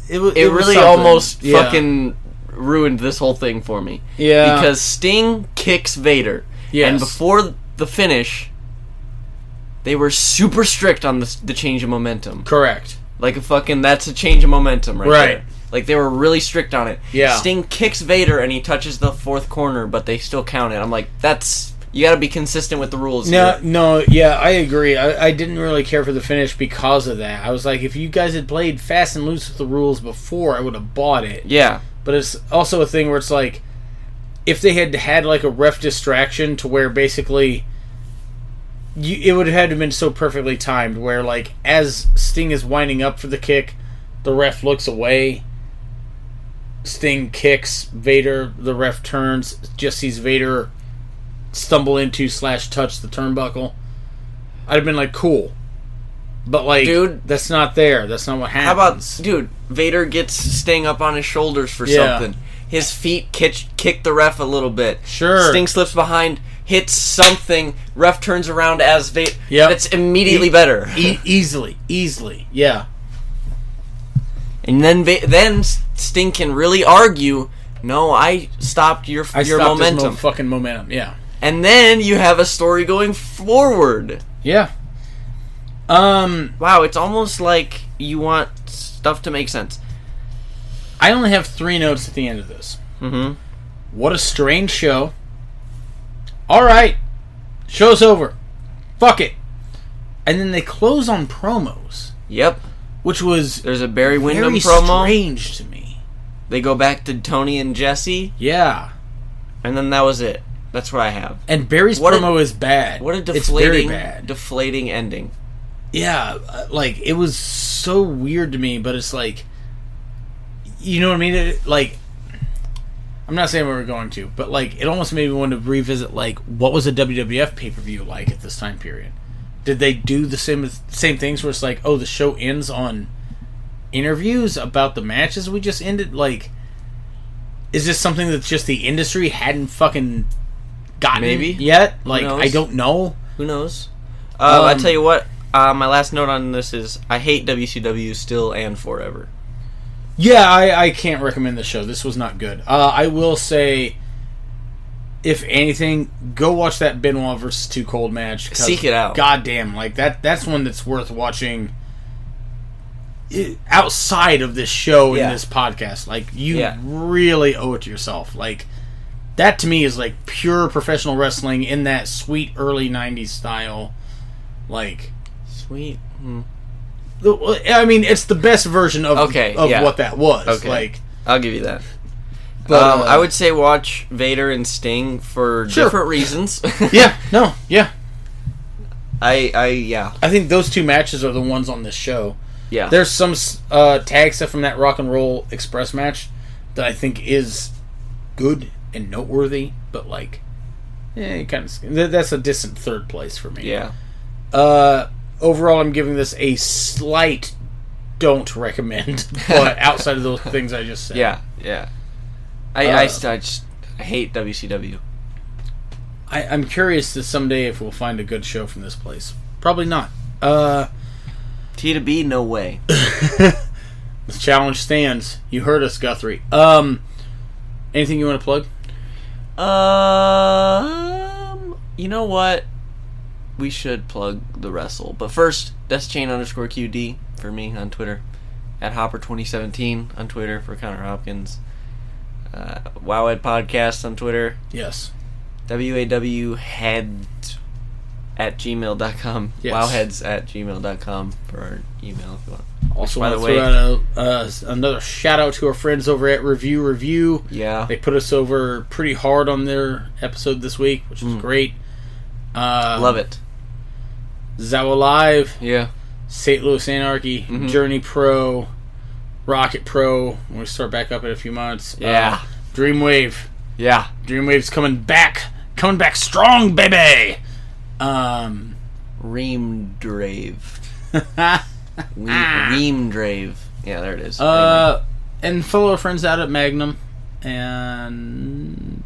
it, wa- It, was really almost Yeah. fucking ruined this whole thing for me. yeah Because Sting kicks Vader. Yes. And before the finish, they were super strict on the, the change of momentum. correct. Like a fucking, that's a change of momentum right, Right. there. Like they were really strict on it. Yeah. Sting kicks Vader and he touches the fourth corner, but they still count it. I'm like, that's you got to be consistent with the rules. No, here. no, yeah, I agree. I, I didn't really care for the finish because of that. I was like, if you guys had played fast and loose with the rules before, I would have bought it. Yeah. But it's also a thing where it's like, if they had had like a ref distraction to where basically, you, it would have had to have been so perfectly timed where like as Sting is winding up for the kick, the ref looks away. Sting kicks Vader. The ref turns, just sees Vader stumble into slash touch the turnbuckle. I'd have been like, cool. But like, Dude. that's not there. That's not what happened. How about dude? Vader gets Sting up on his shoulders for Yeah. something. His feet kick kick the ref a little bit. Sure. Sting slips behind, hits something. Ref turns around as Vader. Yeah, That's immediately E- better. E- easily, easily, yeah. And then Va- then Sting can really argue. No, I stopped your I your stopped momentum. mo- fucking momentum. Yeah, and then you have a story going forward. yeah. Um, Wow, it's almost like you want stuff to make sense. I only have three notes at the end of this. Mm-hmm. What a strange show. All right, show's over. Fuck it. And then they close on promos, Yep. which was There's a Barry Windham very promo. strange to me. They go back to Tony and Jesse, Yeah, and then that was it. That's what I have. and Barry's What a- promo is bad. What a deflating, bad. deflating ending. yeah, uh, like it was so weird to me, but it's like, you know what I mean? It, like, I'm not saying we were going to, but like it almost made me want to revisit like what was a WWF pay per view like at this time period. Did they do the same same things where it's like, oh, the show ends on interviews about the matches we just ended? Like, is this something that just the industry hadn't fucking gotten Maybe. yet? Like. I don't know. Who knows? Uh, I Um, tell you what. Uh, my last note on this is I hate WCW still and forever. Yeah, I, I can't recommend the show. This was not good. Uh, I will say, if anything, go watch that Benoit versus Too Cold match. Seek it out. Goddamn, like that. That's one that's worth watching. outside of this show Yeah. and this podcast, like you Yeah. really owe it to yourself. Like that to me is like pure professional wrestling in that sweet early '90s style. Like, Sweet. Hmm. The- I mean, it's the best version of Okay, of yeah. what that was. Okay. Like, I'll give you that. But, um, uh, I would say watch Vader and Sting for Sure. different reasons. yeah, no, yeah. I, I, yeah, I think those two matches are the ones on this show. yeah. There's some uh, tag stuff from that Rock and Roll Express match that I think is good and noteworthy, but like, eh, kind of that's a distant third place for me. yeah. Uh, overall, I'm giving this a slight don't recommend, but outside of those things I just said, Yeah, yeah. I, I, Uh, st- I just I hate WCW. I, I'm curious to someday if we'll find a good show from this place. Probably not. Uh, T to B, no way. the challenge stands. You heard us, Guthrie. Um, anything you want to plug? Um, you know what? We should plug the wrestle, but first, that's chain underscore QD for me on Twitter, at Hopper twenty seventeen on Twitter for Connor Hopkins. Uh, Wowhead podcast on Twitter. Yes. W-A-W head at gmail.com. Yes. Wowheads at gmail.com for our email if you want. Also, By want the way- a, uh, another shout out to our friends over at Review Review. Yeah. They put us over pretty hard on their episode this week, which was Mm. great. Uh, Love it. Zawa Live, Yeah. St. Louis Anarchy, Mhm. Journey Pro, Rocket Pro. When we start back up in a few months. Yeah. Uh, Dreamwave. Yeah. Dreamwave's coming back, coming back strong, baby. Um, Ream Drave. Ream Drave. Yeah, there it is. uh, and follow our friends out at Magnum. And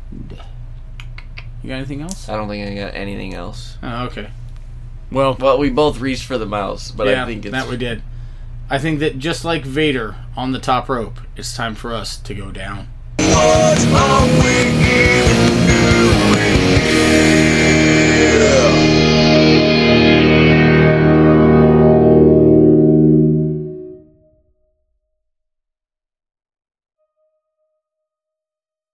you got anything else? I don't think I got anything else. Oh, okay. Well, Well, we both reached for the mouse, but yeah, I think it's that we did. I think that just like Vader on the top rope, it's time for us to go down. Put